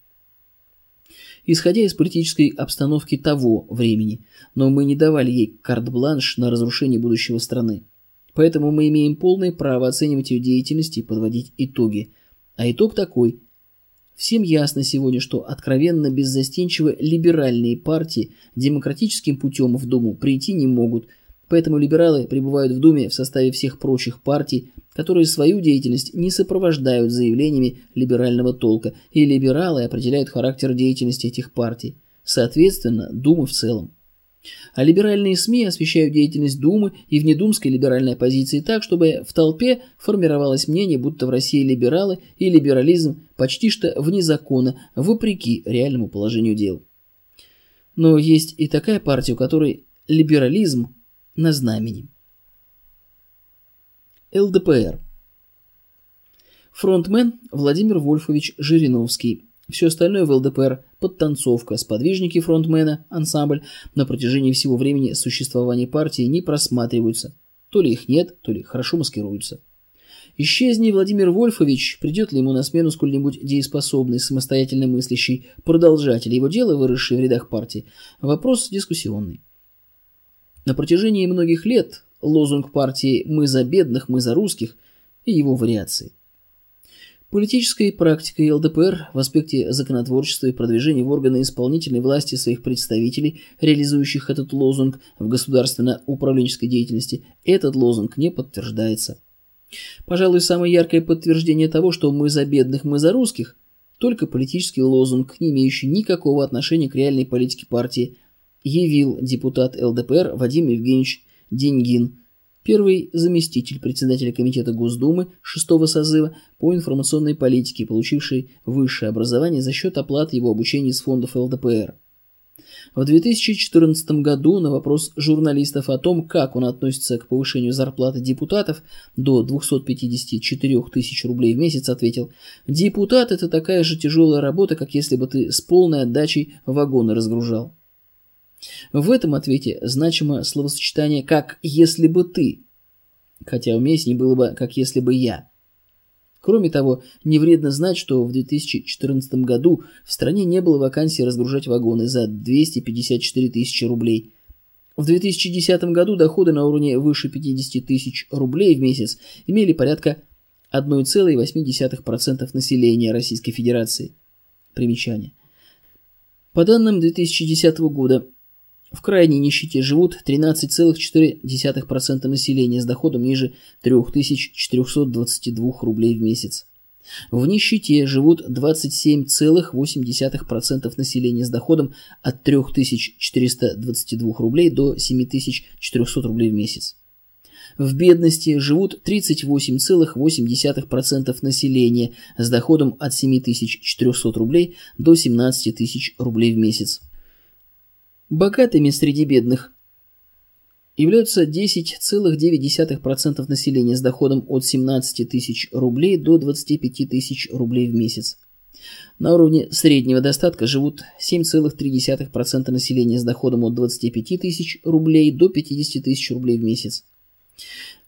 Исходя из политической обстановки того времени, но мы не давали ей карт-бланш на разрушение будущего страны. Поэтому мы имеем полное право оценивать ее деятельность и подводить итоги. А итог такой – Всем ясно сегодня, что откровенно беззастенчиво либеральные партии демократическим путем в Думу прийти не могут, поэтому либералы пребывают в Думе в составе всех прочих партий, которые свою деятельность не сопровождают заявлениями либерального толка, и либералы определяют характер деятельности этих партий, соответственно, Думы в целом. А либеральные СМИ освещают деятельность Думы и внедумской либеральной оппозиции так, чтобы в толпе формировалось мнение, будто в России либералы и либерализм почти что вне закона, вопреки реальному положению дел. Но есть и такая партия, у которой либерализм на знамени. ЛДПР. Фронтмен Владимир Вольфович Жириновский все остальное в ЛДПР – подтанцовка, сподвижники фронтмена, ансамбль на протяжении всего времени существования партии не просматриваются. То ли их нет, то ли хорошо маскируются. Исчезни Владимир Вольфович, придет ли ему на смену сколь-нибудь дееспособный, самостоятельно мыслящий продолжатель его дела, выросший в рядах партии, вопрос дискуссионный. На протяжении многих лет лозунг партии «Мы за бедных, мы за русских» и его вариации. Политической практикой ЛДПР в аспекте законотворчества и продвижения в органы исполнительной власти своих представителей, реализующих этот лозунг в государственно-управленческой деятельности, этот лозунг не подтверждается. Пожалуй, самое яркое подтверждение того, что мы за бедных, мы за русских, только политический лозунг, не имеющий никакого отношения к реальной политике партии, явил депутат ЛДПР Вадим Евгеньевич Деньгин, первый заместитель председателя Комитета Госдумы шестого созыва по информационной политике, получивший высшее образование за счет оплаты его обучения из фондов ЛДПР. В 2014 году на вопрос журналистов о том, как он относится к повышению зарплаты депутатов до 254 тысяч рублей в месяц, ответил «Депутат – это такая же тяжелая работа, как если бы ты с полной отдачей вагоны разгружал». В этом ответе значимо словосочетание «как если бы ты», хотя уместнее было бы «как если бы я». Кроме того, не вредно знать, что в 2014 году в стране не было вакансии разгружать вагоны за 254 тысячи рублей. В 2010 году доходы на уровне выше 50 тысяч рублей в месяц имели порядка 1,8% населения Российской Федерации. Примечание. По данным 2010 года, в крайней нищете живут 13,4% населения с доходом ниже 3422 рублей в месяц. В нищете живут 27,8% населения с доходом от 3422 рублей до 7400 рублей в месяц. В бедности живут 38,8% населения с доходом от 7400 рублей до 17 тысяч рублей в месяц. Богатыми среди бедных являются 10,9% населения с доходом от 17 тысяч рублей до 25 тысяч рублей в месяц. На уровне среднего достатка живут 7,3% населения с доходом от 25 тысяч рублей до 50 тысяч рублей в месяц.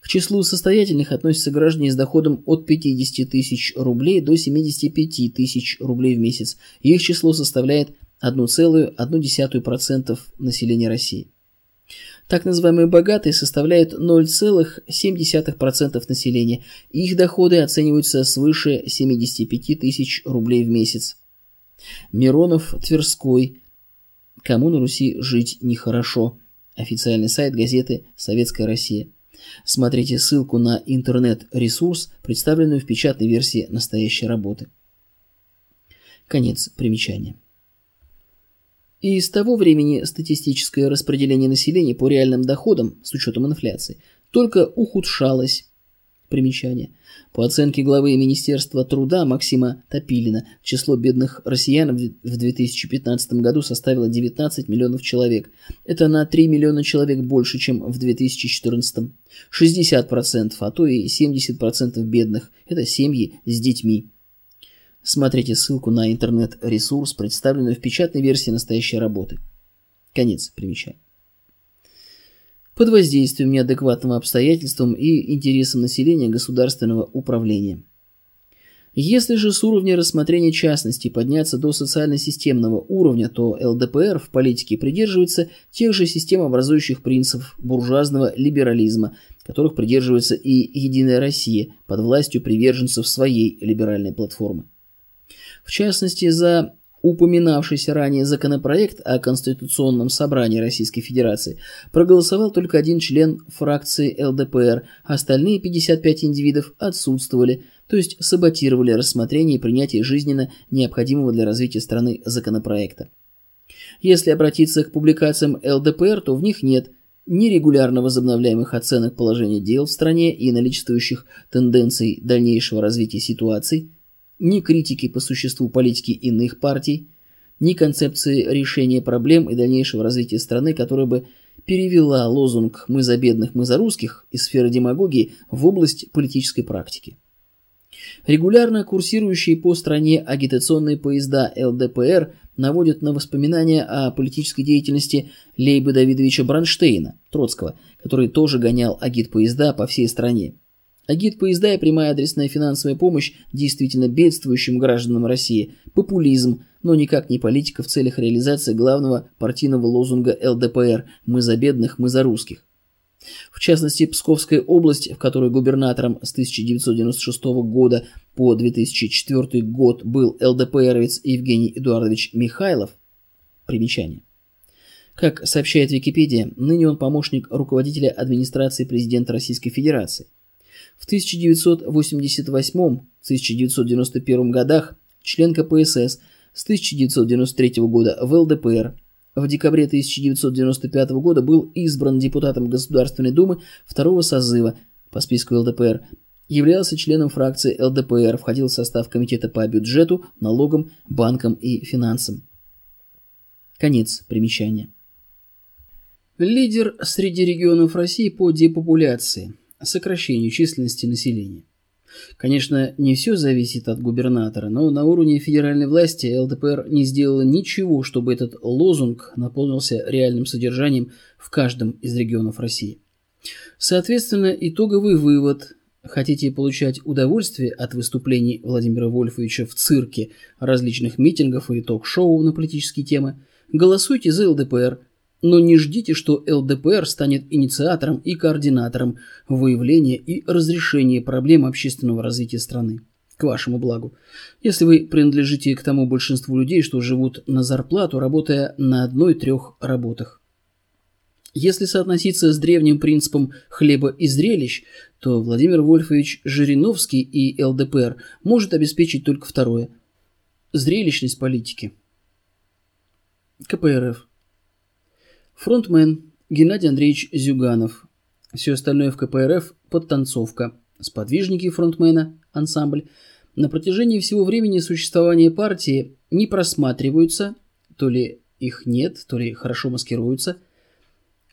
К числу состоятельных относятся граждане с доходом от 50 тысяч рублей до 75 тысяч рублей в месяц. Их число составляет 1,1% населения России. Так называемые богатые составляют 0,7% населения, их доходы оцениваются свыше 75 тысяч рублей в месяц. Миронов, Тверской. Кому на Руси жить нехорошо. Официальный сайт газеты «Советская Россия». Смотрите ссылку на интернет-ресурс, представленную в печатной версии настоящей работы. Конец примечания. И с того времени статистическое распределение населения по реальным доходам, с учетом инфляции, только ухудшалось. Примечание. По оценке главы Министерства труда Максима Топилина, число бедных россиян в 2015 году составило 19 миллионов человек. Это на 3 миллиона человек больше, чем в 2014. 60%, а то и 70% бедных – это семьи с детьми. Смотрите ссылку на интернет-ресурс, представленную в печатной версии настоящей работы. Конец примечания. Под воздействием неадекватного обстоятельствам и интересам населения государственного управления. Если же с уровня рассмотрения частности подняться до социально-системного уровня, то ЛДПР в политике придерживается тех же системообразующих принципов буржуазного либерализма, которых придерживается и Единая Россия под властью приверженцев своей либеральной платформы. В частности, за упоминавшийся ранее законопроект о Конституционном собрании Российской Федерации проголосовал только один член фракции ЛДПР, остальные 55 индивидов отсутствовали, то есть саботировали рассмотрение и принятие жизненно необходимого для развития страны законопроекта. Если обратиться к публикациям ЛДПР, то в них нет ни регулярно возобновляемых оценок положения дел в стране и наличествующих тенденций дальнейшего развития ситуации – ни критики по существу политики иных партий, ни концепции решения проблем и дальнейшего развития страны, которая бы перевела лозунг «Мы за бедных, мы за русских» из сферы демагогии в область политической практики. Регулярно курсирующие по стране агитационные поезда ЛДПР наводят на воспоминания о политической деятельности Лейба Давидовича Бронштейна, Троцкого, который тоже гонял агит-поезда по всей стране. Агит-поезда и прямая адресная финансовая помощь действительно бедствующим гражданам России, популизм, но никак не политика в целях реализации главного партийного лозунга ЛДПР «Мы за бедных, мы за русских». В частности, Псковская область, в которой губернатором с 1996 года по 2004 год был ЛДПРовец Евгений Эдуардович Михайлов. Примечание. Как сообщает Википедия, ныне он помощник руководителя администрации президента Российской Федерации. В 1988-1991 годах член КПСС, с 1993 года в ЛДПР, в декабре 1995 года был избран депутатом Государственной Думы второго созыва по списку ЛДПР, являлся членом фракции ЛДПР, входил в состав Комитета по бюджету, налогам, банкам и финансам. Конец примечания. Лидер среди регионов России по депопуляции, сокращению численности населения. Конечно, не все зависит от губернатора, но на уровне федеральной власти ЛДПР не сделала ничего, чтобы этот лозунг наполнился реальным содержанием в каждом из регионов России. Соответственно, итоговый вывод – Хотите получать удовольствие от выступлений Владимира Вольфовича в цирке, различных митингов и ток-шоу на политические темы? Голосуйте за ЛДПР – но не ждите, что ЛДПР станет инициатором и координатором выявления и разрешения проблем общественного развития страны. К вашему благу. Если вы принадлежите к тому большинству людей, что живут на зарплату, работая на одной-трех работах. Если соотноситься с древним принципом хлеба и зрелищ, то Владимир Вольфович Жириновский и ЛДПР может обеспечить только второе – зрелищность политики. КПРФ – Фронтмен Геннадий Андреевич Зюганов. Все остальное в КПРФ – подтанцовка. Сподвижники фронтмена, ансамбль, на протяжении всего времени существования партии не просматриваются, то ли их нет, то ли хорошо маскируются.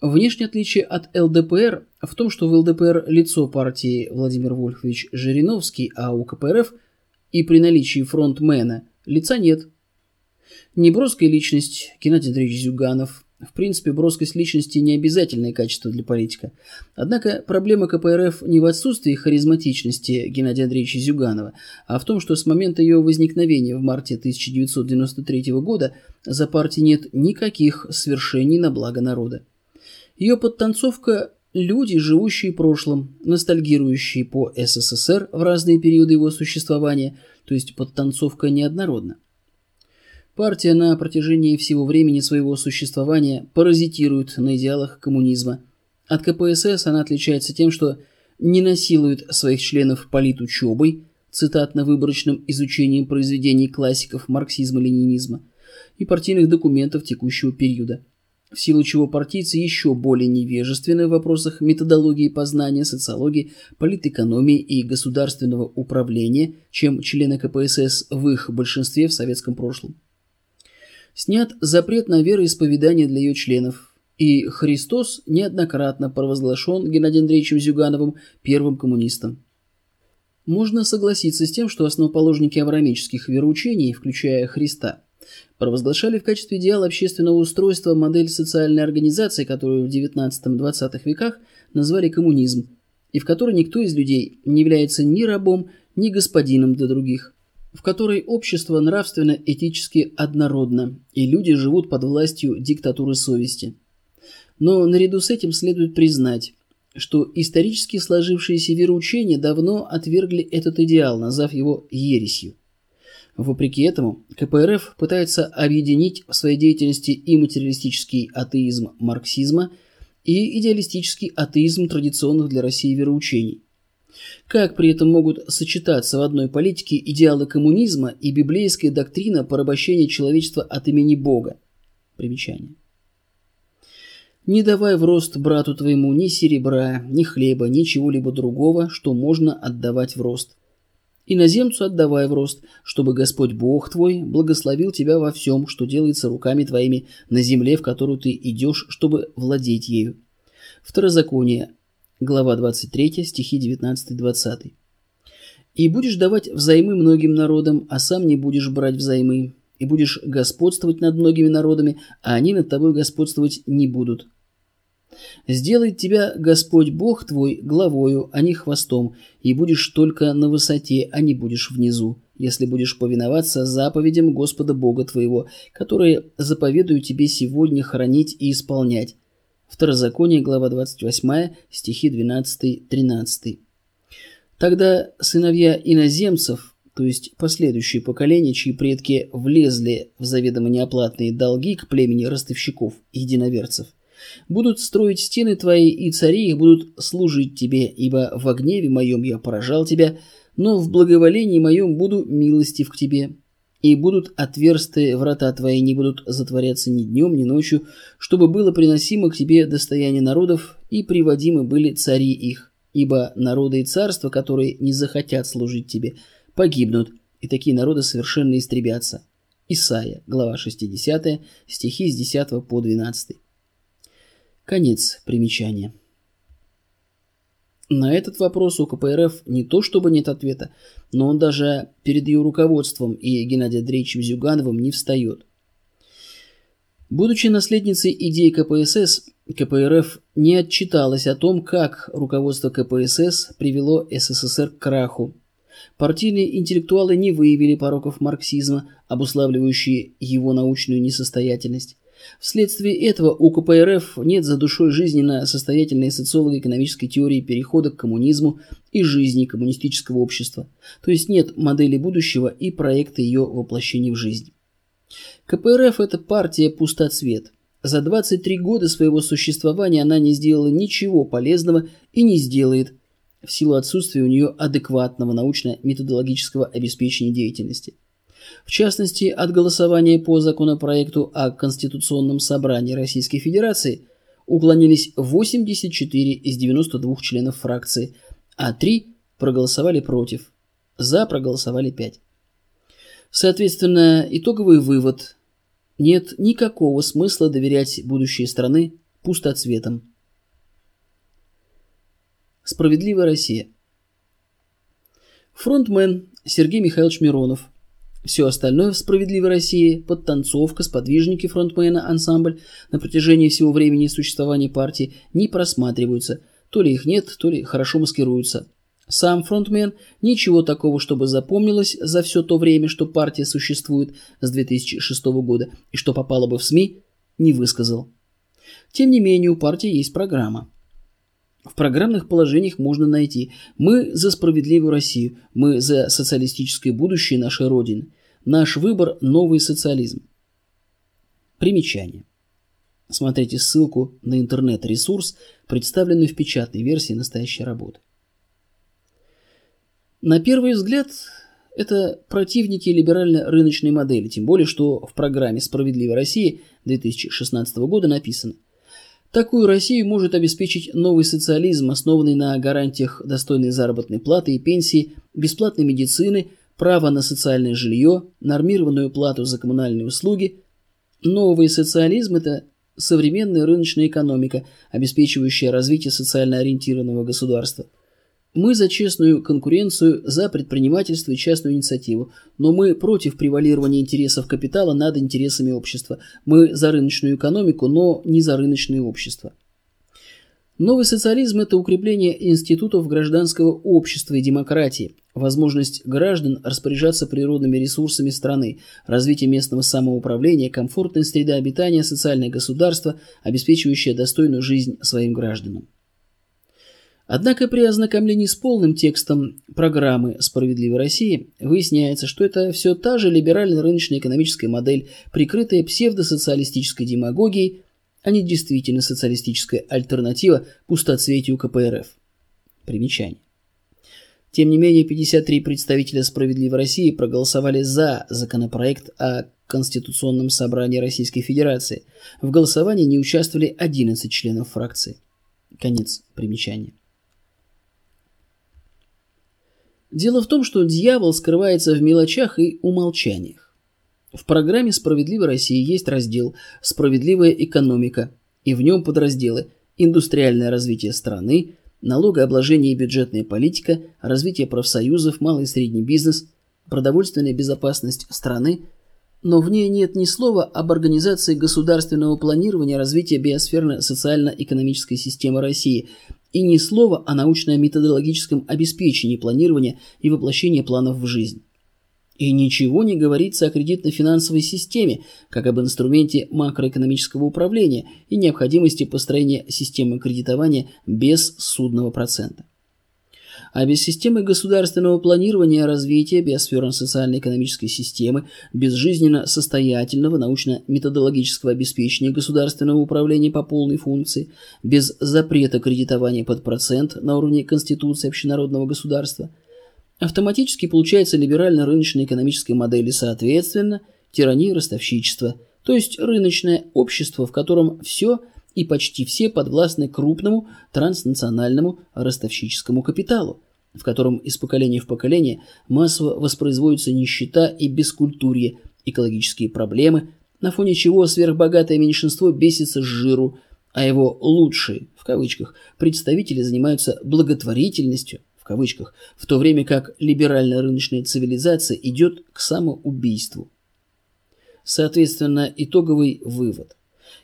Внешнее отличие от ЛДПР в том, что в ЛДПР лицо партии Владимир Вольфович Жириновский, а у КПРФ и при наличии фронтмена лица нет. Неброская личность Геннадий Андреевич Зюганов – в принципе, броскость личности не обязательное качество для политика. Однако проблема КПРФ не в отсутствии харизматичности Геннадия Андреевича Зюганова, а в том, что с момента ее возникновения в марте 1993 года за партией нет никаких свершений на благо народа. Ее подтанцовка – люди, живущие прошлым, ностальгирующие по СССР в разные периоды его существования, то есть подтанцовка неоднородна. Партия на протяжении всего времени своего существования паразитирует на идеалах коммунизма. От КПСС она отличается тем, что не насилует своих членов политучебой, цитатно-выборочным изучением произведений классиков марксизма-ленинизма и партийных документов текущего периода, в силу чего партийцы еще более невежественны в вопросах методологии познания, социологии, политэкономии и государственного управления, чем члены КПСС в их большинстве в советском прошлом. Снят запрет на вероисповедание для ее членов, и Христос неоднократно провозглашен Геннадием Андреевичем Зюгановым первым коммунистом. Можно согласиться с тем, что основоположники авраамических вероучений, включая Христа, провозглашали в качестве идеала общественного устройства модель социальной организации, которую в XIX-XX веках назвали коммунизм, и в которой никто из людей не является ни рабом, ни господином для других в которой общество нравственно-этически однородно, и люди живут под властью диктатуры совести. Но наряду с этим следует признать, что исторически сложившиеся вероучения давно отвергли этот идеал, назвав его ересью. Вопреки этому, КПРФ пытается объединить в своей деятельности и материалистический атеизм марксизма, и идеалистический атеизм традиционных для России вероучений – как при этом могут сочетаться в одной политике идеалы коммунизма и библейская доктрина порабощения человечества от имени Бога? Примечание. Не давай в рост брату твоему ни серебра, ни хлеба, ни чего-либо другого, что можно отдавать в рост. Иноземцу отдавай в рост, чтобы Господь Бог твой благословил тебя во всем, что делается руками твоими на земле, в которую ты идешь, чтобы владеть ею. Второзаконие, Глава 23, стихи 19-20. «И будешь давать взаймы многим народам, а сам не будешь брать взаймы. и будешь господствовать над многими народами, а они над тобой господствовать не будут. Сделает тебя Господь Бог твой главою, а не хвостом, и будешь только на высоте, а не будешь внизу, если будешь повиноваться заповедям Господа Бога твоего, которые заповедую тебе сегодня хранить и исполнять. Второзаконие, глава 28, стихи 12-13. Тогда сыновья иноземцев, то есть последующие поколения, чьи предки влезли в заведомо неоплатные долги к племени ростовщиков и единоверцев, будут строить стены твои, и цари их будут служить тебе, ибо в гневе моем я поражал тебя, но в благоволении моем буду милостив к тебе. И будут отверсты врата твои, не будут затворяться ни днем, ни ночью, чтобы было приносимо к тебе достояние народов, и приводимы были цари их. Ибо народы и царства, которые не захотят служить тебе, погибнут, и такие народы совершенно истребятся. Исайя, глава 60, стихи с 10 по 12. Конец примечания. На этот вопрос у КПРФ не то чтобы нет ответа, но он даже перед ее руководством и Геннадием Андреевичем Зюгановым не встает. Будучи наследницей идей КПСС, КПРФ не отчиталась о том, как руководство КПСС привело СССР к краху. Партийные интеллектуалы не выявили пороков марксизма, обуславливающие его научную несостоятельность. Вследствие этого у КПРФ нет за душой жизненно состоятельной социолого-экономической теории перехода к коммунизму и жизни коммунистического общества, то есть нет модели будущего и проекта ее воплощения в жизнь. КПРФ – это партия пустоцвет. За 23 года своего существования она не сделала ничего полезного и не сделает в силу отсутствия у нее адекватного научно-методологического обеспечения деятельности – в частности, от голосования по законопроекту о Конституционном собрании Российской Федерации уклонились 84 из 92 членов фракции, а 3 проголосовали против. За проголосовали 5. Соответственно, итоговый вывод – нет никакого смысла доверять будущей страны пустоцветам. Справедливая Россия. Фронтмен Сергей Михайлович Миронов – все остальное в «Справедливой России» – подтанцовка, сподвижники фронтмена, ансамбль на протяжении всего времени существования партии не просматриваются. То ли их нет, то ли хорошо маскируются. Сам фронтмен ничего такого, чтобы запомнилось за все то время, что партия существует с 2006 года и что попало бы в СМИ, не высказал. Тем не менее, у партии есть программа. В программных положениях можно найти «Мы за справедливую Россию», «Мы за социалистическое будущее нашей Родины», «Наш выбор – новый социализм». Примечание. Смотрите ссылку на интернет-ресурс, представленный в печатной версии настоящей работы. На первый взгляд, это противники либерально-рыночной модели, тем более, что в программе «Справедливая Россия» 2016 года написано – Такую Россию может обеспечить новый социализм, основанный на гарантиях достойной заработной платы и пенсии, бесплатной медицины, право на социальное жилье, нормированную плату за коммунальные услуги. Новый социализм – это современная рыночная экономика, обеспечивающая развитие социально ориентированного государства – мы за честную конкуренцию, за предпринимательство и частную инициативу, но мы против превалирования интересов капитала над интересами общества. Мы за рыночную экономику, но не за рыночное общество. Новый социализм – это укрепление институтов гражданского общества и демократии, возможность граждан распоряжаться природными ресурсами страны, развитие местного самоуправления, комфортная среда обитания, социальное государство, обеспечивающее достойную жизнь своим гражданам. Однако при ознакомлении с полным текстом программы «Справедливой России» выясняется, что это все та же либерально-рыночная экономическая модель, прикрытая псевдосоциалистической демагогией, а не действительно социалистическая альтернатива пустоцветию КПРФ. Примечание. Тем не менее, 53 представителя «Справедливой России» проголосовали за законопроект о Конституционном собрании Российской Федерации. В голосовании не участвовали 11 членов фракции. Конец примечания. Дело в том, что дьявол скрывается в мелочах и умолчаниях. В программе «Справедливая Россия» есть раздел «Справедливая экономика», и в нем подразделы «Индустриальное развитие страны», «Налогообложение и бюджетная политика», «Развитие профсоюзов», «Малый и средний бизнес», «Продовольственная безопасность страны», но в ней нет ни слова об организации государственного планирования развития биосферно-социально-экономической системы России и ни слова о научно-методологическом обеспечении планирования и воплощения планов в жизнь. И ничего не говорится о кредитно-финансовой системе, как об инструменте макроэкономического управления и необходимости построения системы кредитования без судного процента. А без системы государственного планирования развития биосферно-социально-экономической системы, без жизненно состоятельного научно-методологического обеспечения государственного управления по полной функции, без запрета кредитования под процент на уровне Конституции общенародного государства, автоматически получается либерально-рыночная экономическая модель и, соответственно, тирания ростовщичества, то есть рыночное общество, в котором все – и почти все подвластны крупному транснациональному ростовщическому капиталу, в котором из поколения в поколение массово воспроизводится нищета и бескультурье, экологические проблемы, на фоне чего сверхбогатое меньшинство бесится с жиру, а его «лучшие» в кавычках представители занимаются благотворительностью в кавычках, в то время как либеральная рыночная цивилизация идет к самоубийству. Соответственно, итоговый вывод.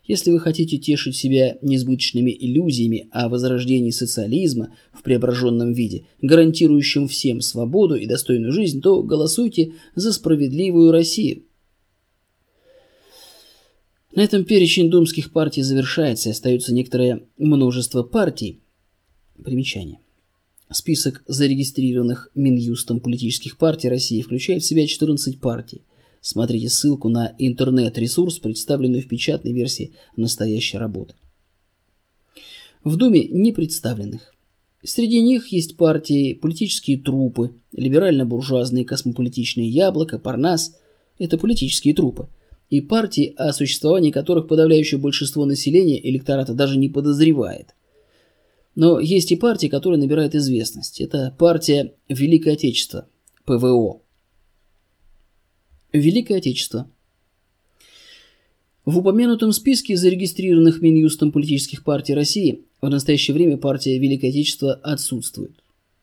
Если вы хотите тешить себя несбыточными иллюзиями о возрождении социализма в преображенном виде, гарантирующем всем свободу и достойную жизнь, то голосуйте за справедливую Россию. На этом перечень думских партий завершается, и остается некоторое множество партий. Примечание. Список зарегистрированных Минюстом политических партий России включает в себя 14 партий – Смотрите ссылку на интернет-ресурс, представленную в печатной версии настоящей работы. В Думе не представленных. Среди них есть партии, политические трупы, либерально-буржуазные космополитичные яблоко, Парнас – это политические трупы, и партии, о существовании которых подавляющее большинство населения электората даже не подозревает. Но есть и партии, которые набирают известность. Это партия Великое Отечество, ПВО – Великое Отечество. В упомянутом списке зарегистрированных Минюстом политических партий России в настоящее время партия Великое Отечество отсутствует.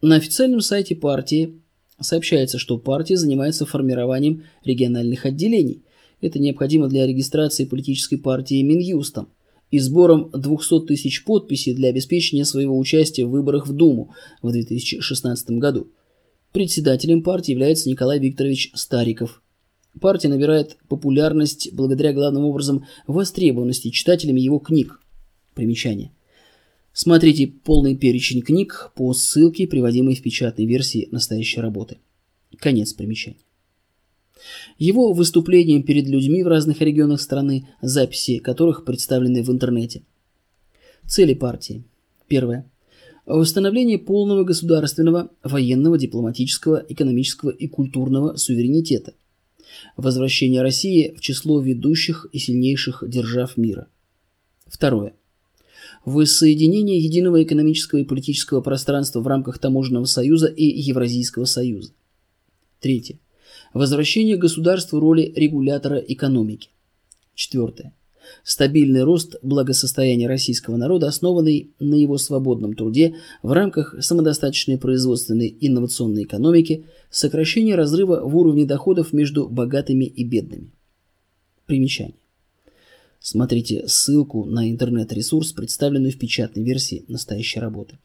На официальном сайте партии сообщается, что партия занимается формированием региональных отделений. Это необходимо для регистрации политической партии Минюстом и сбором 200 тысяч подписей для обеспечения своего участия в выборах в Думу в 2016 году. Председателем партии является Николай Викторович Стариков. Партия набирает популярность благодаря главным образом востребованности читателями его книг. Примечание. Смотрите полный перечень книг по ссылке, приводимой в печатной версии настоящей работы. Конец примечания. Его выступления перед людьми в разных регионах страны, записи которых представлены в интернете. Цели партии. Первое. Восстановление полного государственного, военного, дипломатического, экономического и культурного суверенитета возвращение России в число ведущих и сильнейших держав мира. Второе. Воссоединение единого экономического и политического пространства в рамках Таможенного союза и Евразийского союза. Третье. Возвращение государству роли регулятора экономики. Четвертое. Стабильный рост благосостояния российского народа, основанный на его свободном труде в рамках самодостаточной производственной инновационной экономики, сокращение разрыва в уровне доходов между богатыми и бедными. Примечание. Смотрите ссылку на интернет-ресурс, представленную в печатной версии настоящей работы.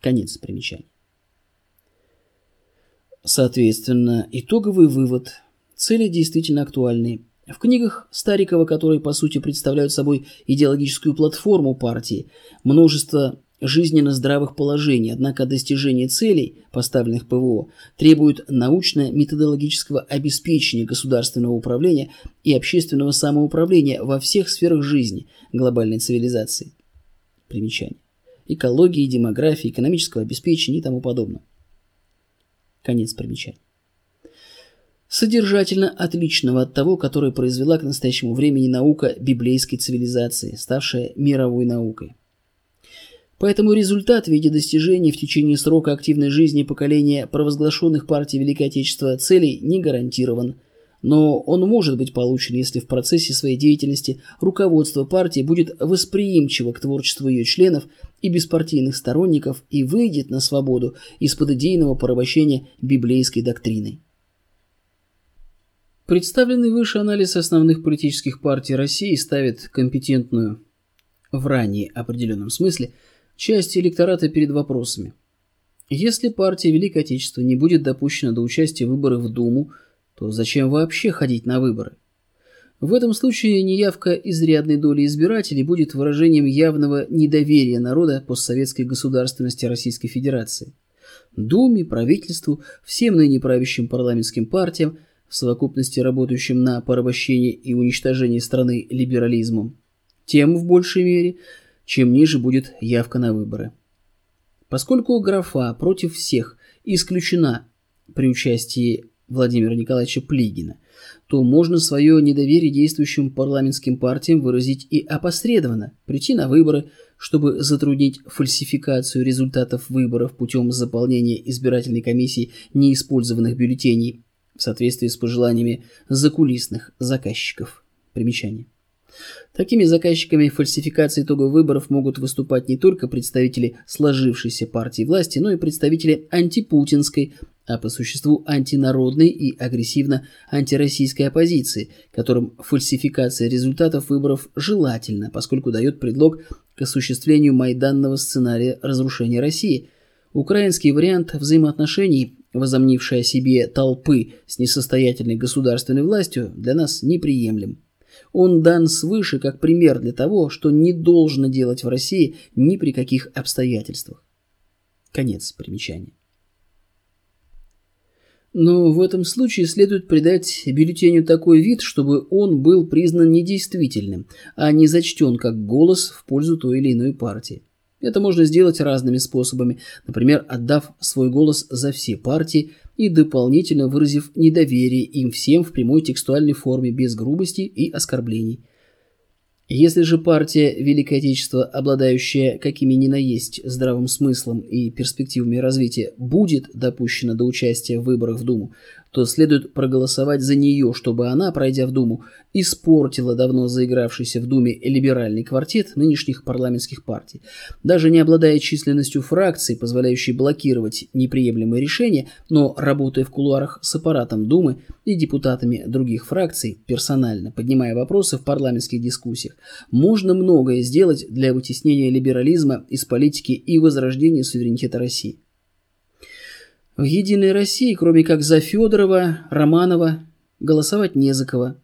Конец примечания. Соответственно, итоговый вывод. Цели действительно актуальны в книгах Старикова, которые по сути представляют собой идеологическую платформу партии, множество жизненно здравых положений, однако достижение целей, поставленных ПВО, требует научно-методологического обеспечения государственного управления и общественного самоуправления во всех сферах жизни глобальной цивилизации. Примечание. Экологии, демографии, экономического обеспечения и тому подобное. Конец примечания содержательно отличного от того, которое произвела к настоящему времени наука библейской цивилизации, ставшая мировой наукой. Поэтому результат в виде достижения в течение срока активной жизни поколения провозглашенных партий Великой Отечества целей не гарантирован, но он может быть получен, если в процессе своей деятельности руководство партии будет восприимчиво к творчеству ее членов и беспартийных сторонников и выйдет на свободу из-под идейного порабощения библейской доктриной. Представленный выше анализ основных политических партий России ставит компетентную в ранее определенном смысле часть электората перед вопросами. Если партия Великое Отечество не будет допущена до участия в выборах в Думу, то зачем вообще ходить на выборы? В этом случае неявка изрядной доли избирателей будет выражением явного недоверия народа постсоветской государственности Российской Федерации. Думе, правительству, всем ныне правящим парламентским партиям, в совокупности работающим на порабощение и уничтожение страны либерализмом, тем в большей мере, чем ниже будет явка на выборы. Поскольку графа против всех исключена при участии Владимира Николаевича Плигина – то можно свое недоверие действующим парламентским партиям выразить и опосредованно, прийти на выборы, чтобы затруднить фальсификацию результатов выборов путем заполнения избирательной комиссии неиспользованных бюллетеней в соответствии с пожеланиями закулисных заказчиков. Примечание. Такими заказчиками фальсификации итогов выборов могут выступать не только представители сложившейся партии власти, но и представители антипутинской, а по существу антинародной и агрессивно антироссийской оппозиции, которым фальсификация результатов выборов желательна, поскольку дает предлог к осуществлению майданного сценария разрушения России. Украинский вариант взаимоотношений, возомнивший о себе толпы с несостоятельной государственной властью, для нас неприемлем. Он дан свыше как пример для того, что не должно делать в России ни при каких обстоятельствах. Конец примечания. Но в этом случае следует придать бюллетеню такой вид, чтобы он был признан недействительным, а не зачтен как голос в пользу той или иной партии. Это можно сделать разными способами, например, отдав свой голос за все партии и дополнительно выразив недоверие им всем в прямой текстуальной форме без грубости и оскорблений. Если же партия Великое Отечество, обладающая какими ни на есть здравым смыслом и перспективами развития, будет допущена до участия в выборах в Думу, то следует проголосовать за нее, чтобы она, пройдя в Думу, испортила давно заигравшийся в Думе либеральный квартет нынешних парламентских партий. Даже не обладая численностью фракций, позволяющей блокировать неприемлемые решения, но работая в кулуарах с аппаратом Думы и депутатами других фракций, персонально поднимая вопросы в парламентских дискуссиях, можно многое сделать для вытеснения либерализма из политики и возрождения суверенитета России. В «Единой России», кроме как за Федорова, Романова, голосовать не за кого.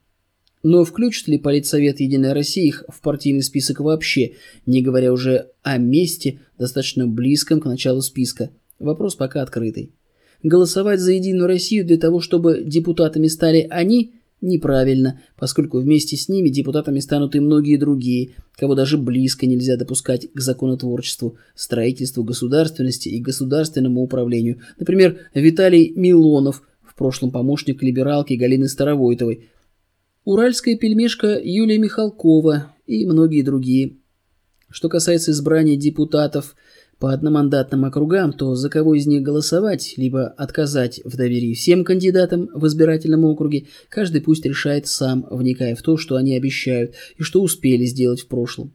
Но включит ли Политсовет Единой России их в партийный список вообще, не говоря уже о месте, достаточно близком к началу списка? Вопрос пока открытый. Голосовать за Единую Россию для того, чтобы депутатами стали они – Неправильно, поскольку вместе с ними депутатами станут и многие другие, кого даже близко нельзя допускать к законотворчеству, строительству государственности и государственному управлению. Например, Виталий Милонов, в прошлом помощник либералки Галины Старовойтовой, уральская пельмешка Юлия Михалкова и многие другие. Что касается избрания депутатов – по одномандатным округам, то за кого из них голосовать, либо отказать в доверии всем кандидатам в избирательном округе, каждый пусть решает сам, вникая в то, что они обещают и что успели сделать в прошлом.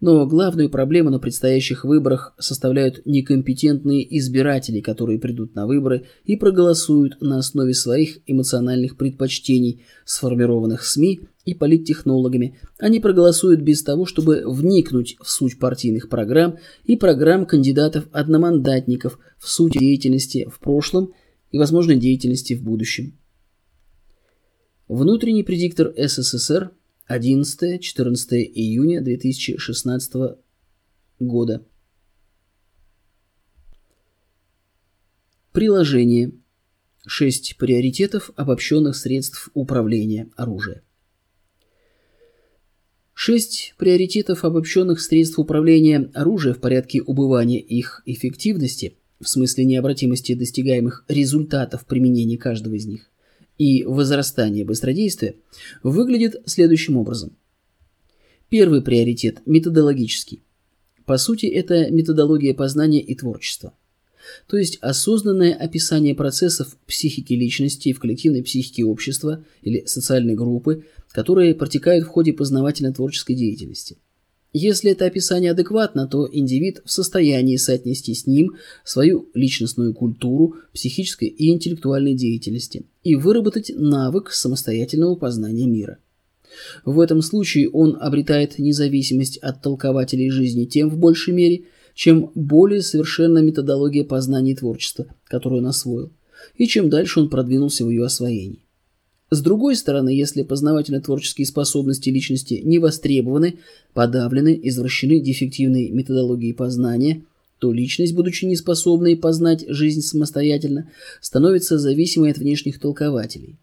Но главную проблему на предстоящих выборах составляют некомпетентные избиратели, которые придут на выборы и проголосуют на основе своих эмоциональных предпочтений, сформированных СМИ и политтехнологами. Они проголосуют без того, чтобы вникнуть в суть партийных программ и программ кандидатов-одномандатников, в суть деятельности в прошлом и, возможно, деятельности в будущем. Внутренний предиктор СССР 11-14 июня 2016 года. Приложение. 6 приоритетов обобщенных средств управления оружием. Шесть приоритетов обобщенных средств управления оружия в порядке убывания их эффективности, в смысле необратимости достигаемых результатов применения каждого из них, и возрастания быстродействия, выглядит следующим образом. Первый приоритет – методологический. По сути, это методология познания и творчества. То есть осознанное описание процессов психики личности в коллективной психике общества или социальной группы, которые протекают в ходе познавательно-творческой деятельности. Если это описание адекватно, то индивид в состоянии соотнести с ним свою личностную культуру психической и интеллектуальной деятельности и выработать навык самостоятельного познания мира. В этом случае он обретает независимость от толкователей жизни тем в большей мере, чем более совершенна методология познания творчества, которую он освоил, и чем дальше он продвинулся в ее освоении. С другой стороны, если познавательно-творческие способности личности не востребованы, подавлены, извращены дефективной методологией познания, то личность, будучи неспособной познать жизнь самостоятельно, становится зависимой от внешних толкователей.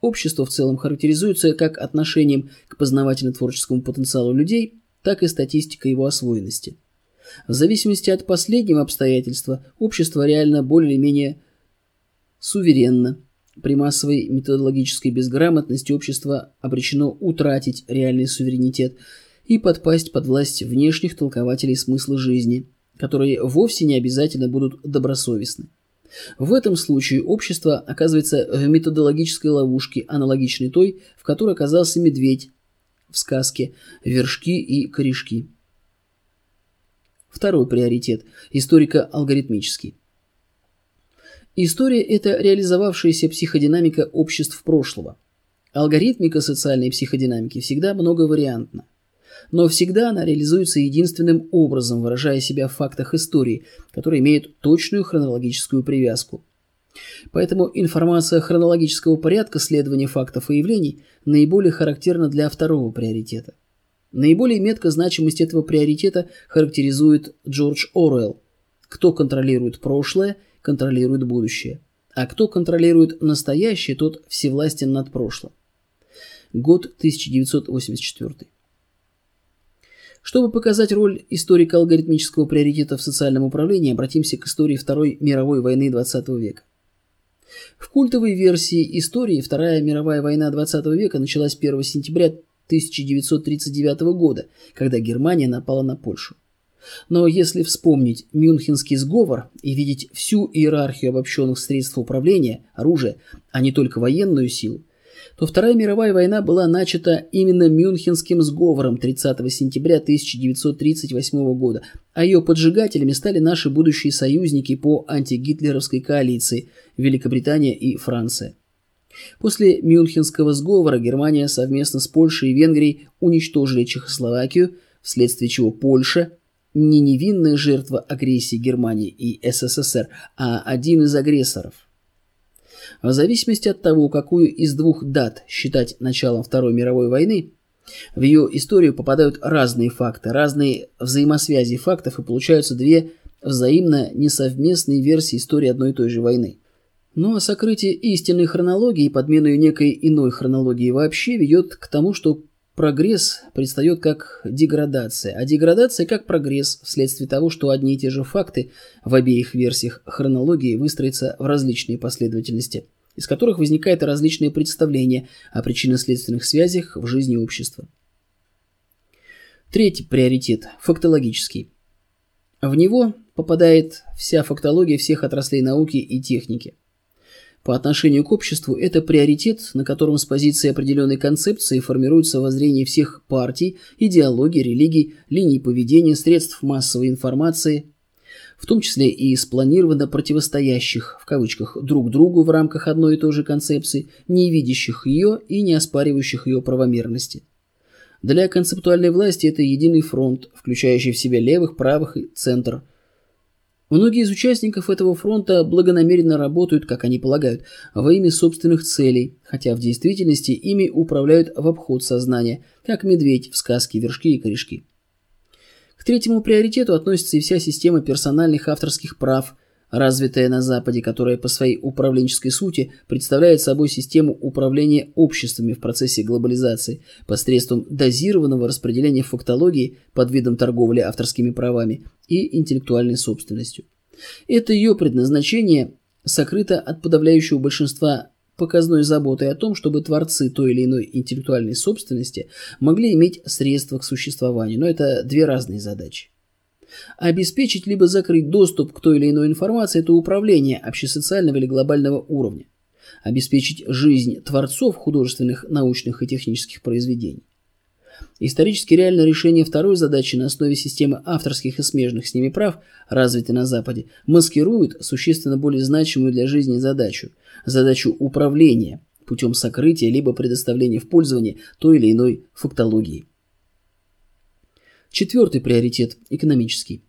Общество в целом характеризуется как отношением к познавательно-творческому потенциалу людей, так и статистикой его освоенности. В зависимости от последнего обстоятельства, общество реально более или менее суверенно – при массовой методологической безграмотности общество обречено утратить реальный суверенитет и подпасть под власть внешних толкователей смысла жизни, которые вовсе не обязательно будут добросовестны. В этом случае общество оказывается в методологической ловушке, аналогичной той, в которой оказался медведь в сказке «Вершки и корешки». Второй приоритет – историко-алгоритмический. История – это реализовавшаяся психодинамика обществ прошлого. Алгоритмика социальной психодинамики всегда многовариантна. Но всегда она реализуется единственным образом, выражая себя в фактах истории, которые имеют точную хронологическую привязку. Поэтому информация хронологического порядка следования фактов и явлений наиболее характерна для второго приоритета. Наиболее метко значимость этого приоритета характеризует Джордж Оруэлл. Кто контролирует прошлое – контролирует будущее. А кто контролирует настоящее, тот всевластен над прошлым. Год 1984. Чтобы показать роль историко-алгоритмического приоритета в социальном управлении, обратимся к истории Второй мировой войны XX века. В культовой версии истории Вторая мировая война XX века началась 1 сентября 1939 года, когда Германия напала на Польшу. Но если вспомнить Мюнхенский сговор и видеть всю иерархию обобщенных средств управления, оружия, а не только военную силу, то Вторая мировая война была начата именно Мюнхенским сговором 30 сентября 1938 года, а ее поджигателями стали наши будущие союзники по антигитлеровской коалиции – Великобритания и Франция. После Мюнхенского сговора Германия совместно с Польшей и Венгрией уничтожили Чехословакию, вследствие чего Польша не невинная жертва агрессии Германии и СССР, а один из агрессоров. В зависимости от того, какую из двух дат считать началом Второй мировой войны, в ее историю попадают разные факты, разные взаимосвязи фактов и получаются две взаимно несовместные версии истории одной и той же войны. Но сокрытие истинной хронологии и подмену некой иной хронологии вообще ведет к тому, что Прогресс предстает как деградация, а деградация как прогресс вследствие того, что одни и те же факты в обеих версиях хронологии выстроятся в различные последовательности, из которых возникает различные представления о причинно-следственных связях в жизни общества. Третий приоритет – фактологический. В него попадает вся фактология всех отраслей науки и техники. По отношению к обществу это приоритет, на котором с позиции определенной концепции формируется воззрение всех партий, идеологий, религий, линий поведения, средств массовой информации, в том числе и спланированно противостоящих, в кавычках, друг другу в рамках одной и той же концепции, не видящих ее и не оспаривающих ее правомерности. Для концептуальной власти это единый фронт, включающий в себя левых, правых и центр – Многие из участников этого фронта благонамеренно работают, как они полагают, во имя собственных целей, хотя в действительности ими управляют в обход сознания, как медведь в сказке «Вершки и корешки». К третьему приоритету относится и вся система персональных авторских прав, развитая на Западе, которая по своей управленческой сути представляет собой систему управления обществами в процессе глобализации посредством дозированного распределения фактологии под видом торговли авторскими правами и интеллектуальной собственностью. Это ее предназначение сокрыто от подавляющего большинства показной заботой о том, чтобы творцы той или иной интеллектуальной собственности могли иметь средства к существованию, но это две разные задачи. Обеспечить либо закрыть доступ к той или иной информации – это управление общесоциального или глобального уровня. Обеспечить жизнь творцов художественных, научных и технических произведений. Исторически реальное решение второй задачи на основе системы авторских и смежных с ними прав, развитой на Западе, маскирует существенно более значимую для жизни задачу – задачу управления путем сокрытия либо предоставления в пользование той или иной фактологии. Четвертый приоритет – экономический.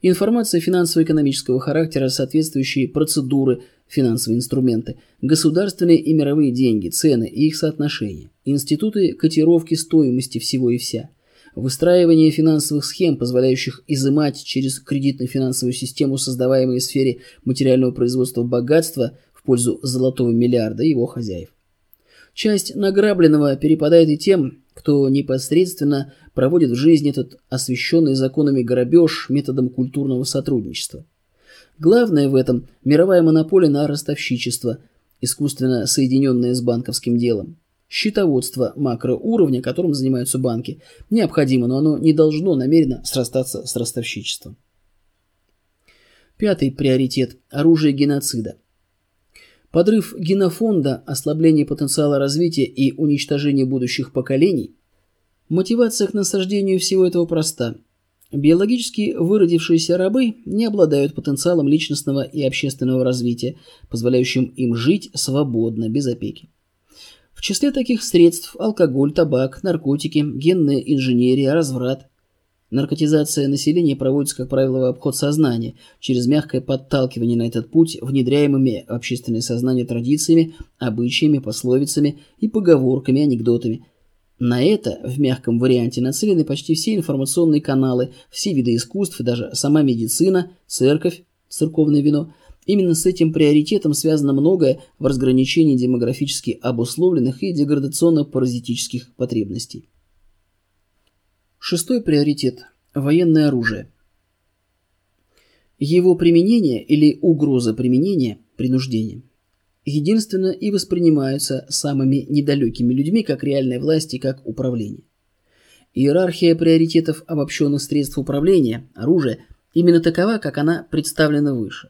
Информация финансово-экономического характера, соответствующие процедуры, финансовые инструменты, государственные и мировые деньги, цены и их соотношения, институты котировки стоимости всего и вся, выстраивание финансовых схем, позволяющих изымать через кредитно-финансовую систему создаваемые в сфере материального производства богатства в пользу золотого миллиарда и его хозяев. Часть награбленного перепадает и тем, кто непосредственно проводит в жизнь этот освященный законами грабеж методом культурного сотрудничества. Главное в этом – мировая монополия на ростовщичество, искусственно соединенное с банковским делом. Счетоводство макроуровня, которым занимаются банки, необходимо, но оно не должно намеренно срастаться с ростовщичеством. Пятый приоритет – оружие геноцида. Подрыв генофонда, ослабление потенциала развития и уничтожение будущих поколений. Мотивация к насаждению всего этого проста. Биологически выродившиеся рабы не обладают потенциалом личностного и общественного развития, позволяющим им жить свободно, без опеки. В числе таких средств алкоголь, табак, наркотики, генная инженерия, разврат, Наркотизация населения проводится, как правило, в обход сознания, через мягкое подталкивание на этот путь внедряемыми в общественное сознание традициями, обычаями, пословицами и поговорками, анекдотами. На это в мягком варианте нацелены почти все информационные каналы, все виды искусств даже сама медицина, церковь, церковное вино. Именно с этим приоритетом связано многое в разграничении демографически обусловленных и деградационно-паразитических потребностей. Шестой приоритет – военное оружие. Его применение или угроза применения – принуждение. Единственно и воспринимаются самыми недалекими людьми как реальная власть и как управление. Иерархия приоритетов обобщенных средств управления, оружия, именно такова, как она представлена выше.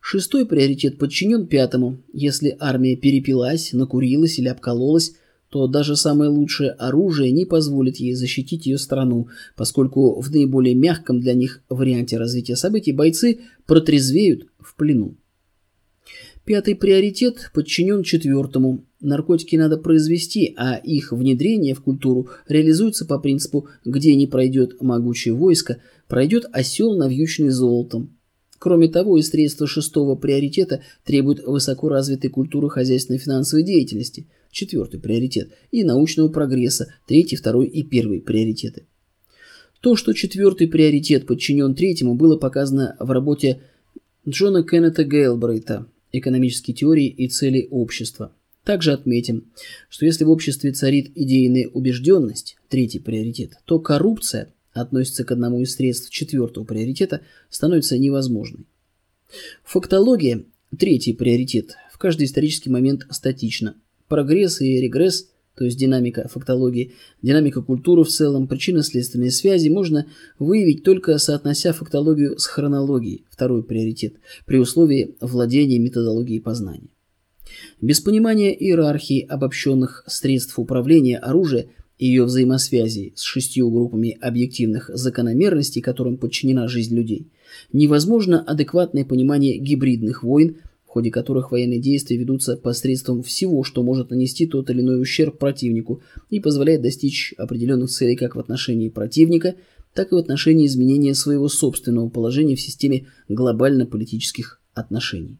Шестой приоритет подчинен пятому. Если армия перепилась, накурилась или обкололась, то даже самое лучшее оружие не позволит ей защитить ее страну, поскольку в наиболее мягком для них варианте развития событий бойцы протрезвеют в плену. Пятый приоритет подчинен четвертому. Наркотики надо произвести, а их внедрение в культуру реализуется по принципу «где не пройдет могучее войско, пройдет осел, навьюченный золотом». Кроме того, и средства шестого приоритета требуют высоко развитой культуры хозяйственной финансовой деятельности – четвертый приоритет, и научного прогресса, третий, второй и первый приоритеты. То, что четвертый приоритет подчинен третьему, было показано в работе Джона Кеннета Гейлбрейта «Экономические теории и цели общества». Также отметим, что если в обществе царит идейная убежденность, третий приоритет, то коррупция относится к одному из средств четвертого приоритета, становится невозможной. Фактология, третий приоритет, в каждый исторический момент статична. Прогресс и регресс, то есть динамика фактологии, динамика культуры в целом, причинно-следственные связи можно выявить только соотнося фактологию с хронологией, второй приоритет, при условии владения методологией познания. Без понимания иерархии обобщенных средств управления оружия ее взаимосвязи с шестью группами объективных закономерностей, которым подчинена жизнь людей, невозможно адекватное понимание гибридных войн – в ходе которых военные действия ведутся посредством всего, что может нанести тот или иной ущерб противнику и позволяет достичь определенных целей как в отношении противника, так и в отношении изменения своего собственного положения в системе глобально-политических отношений.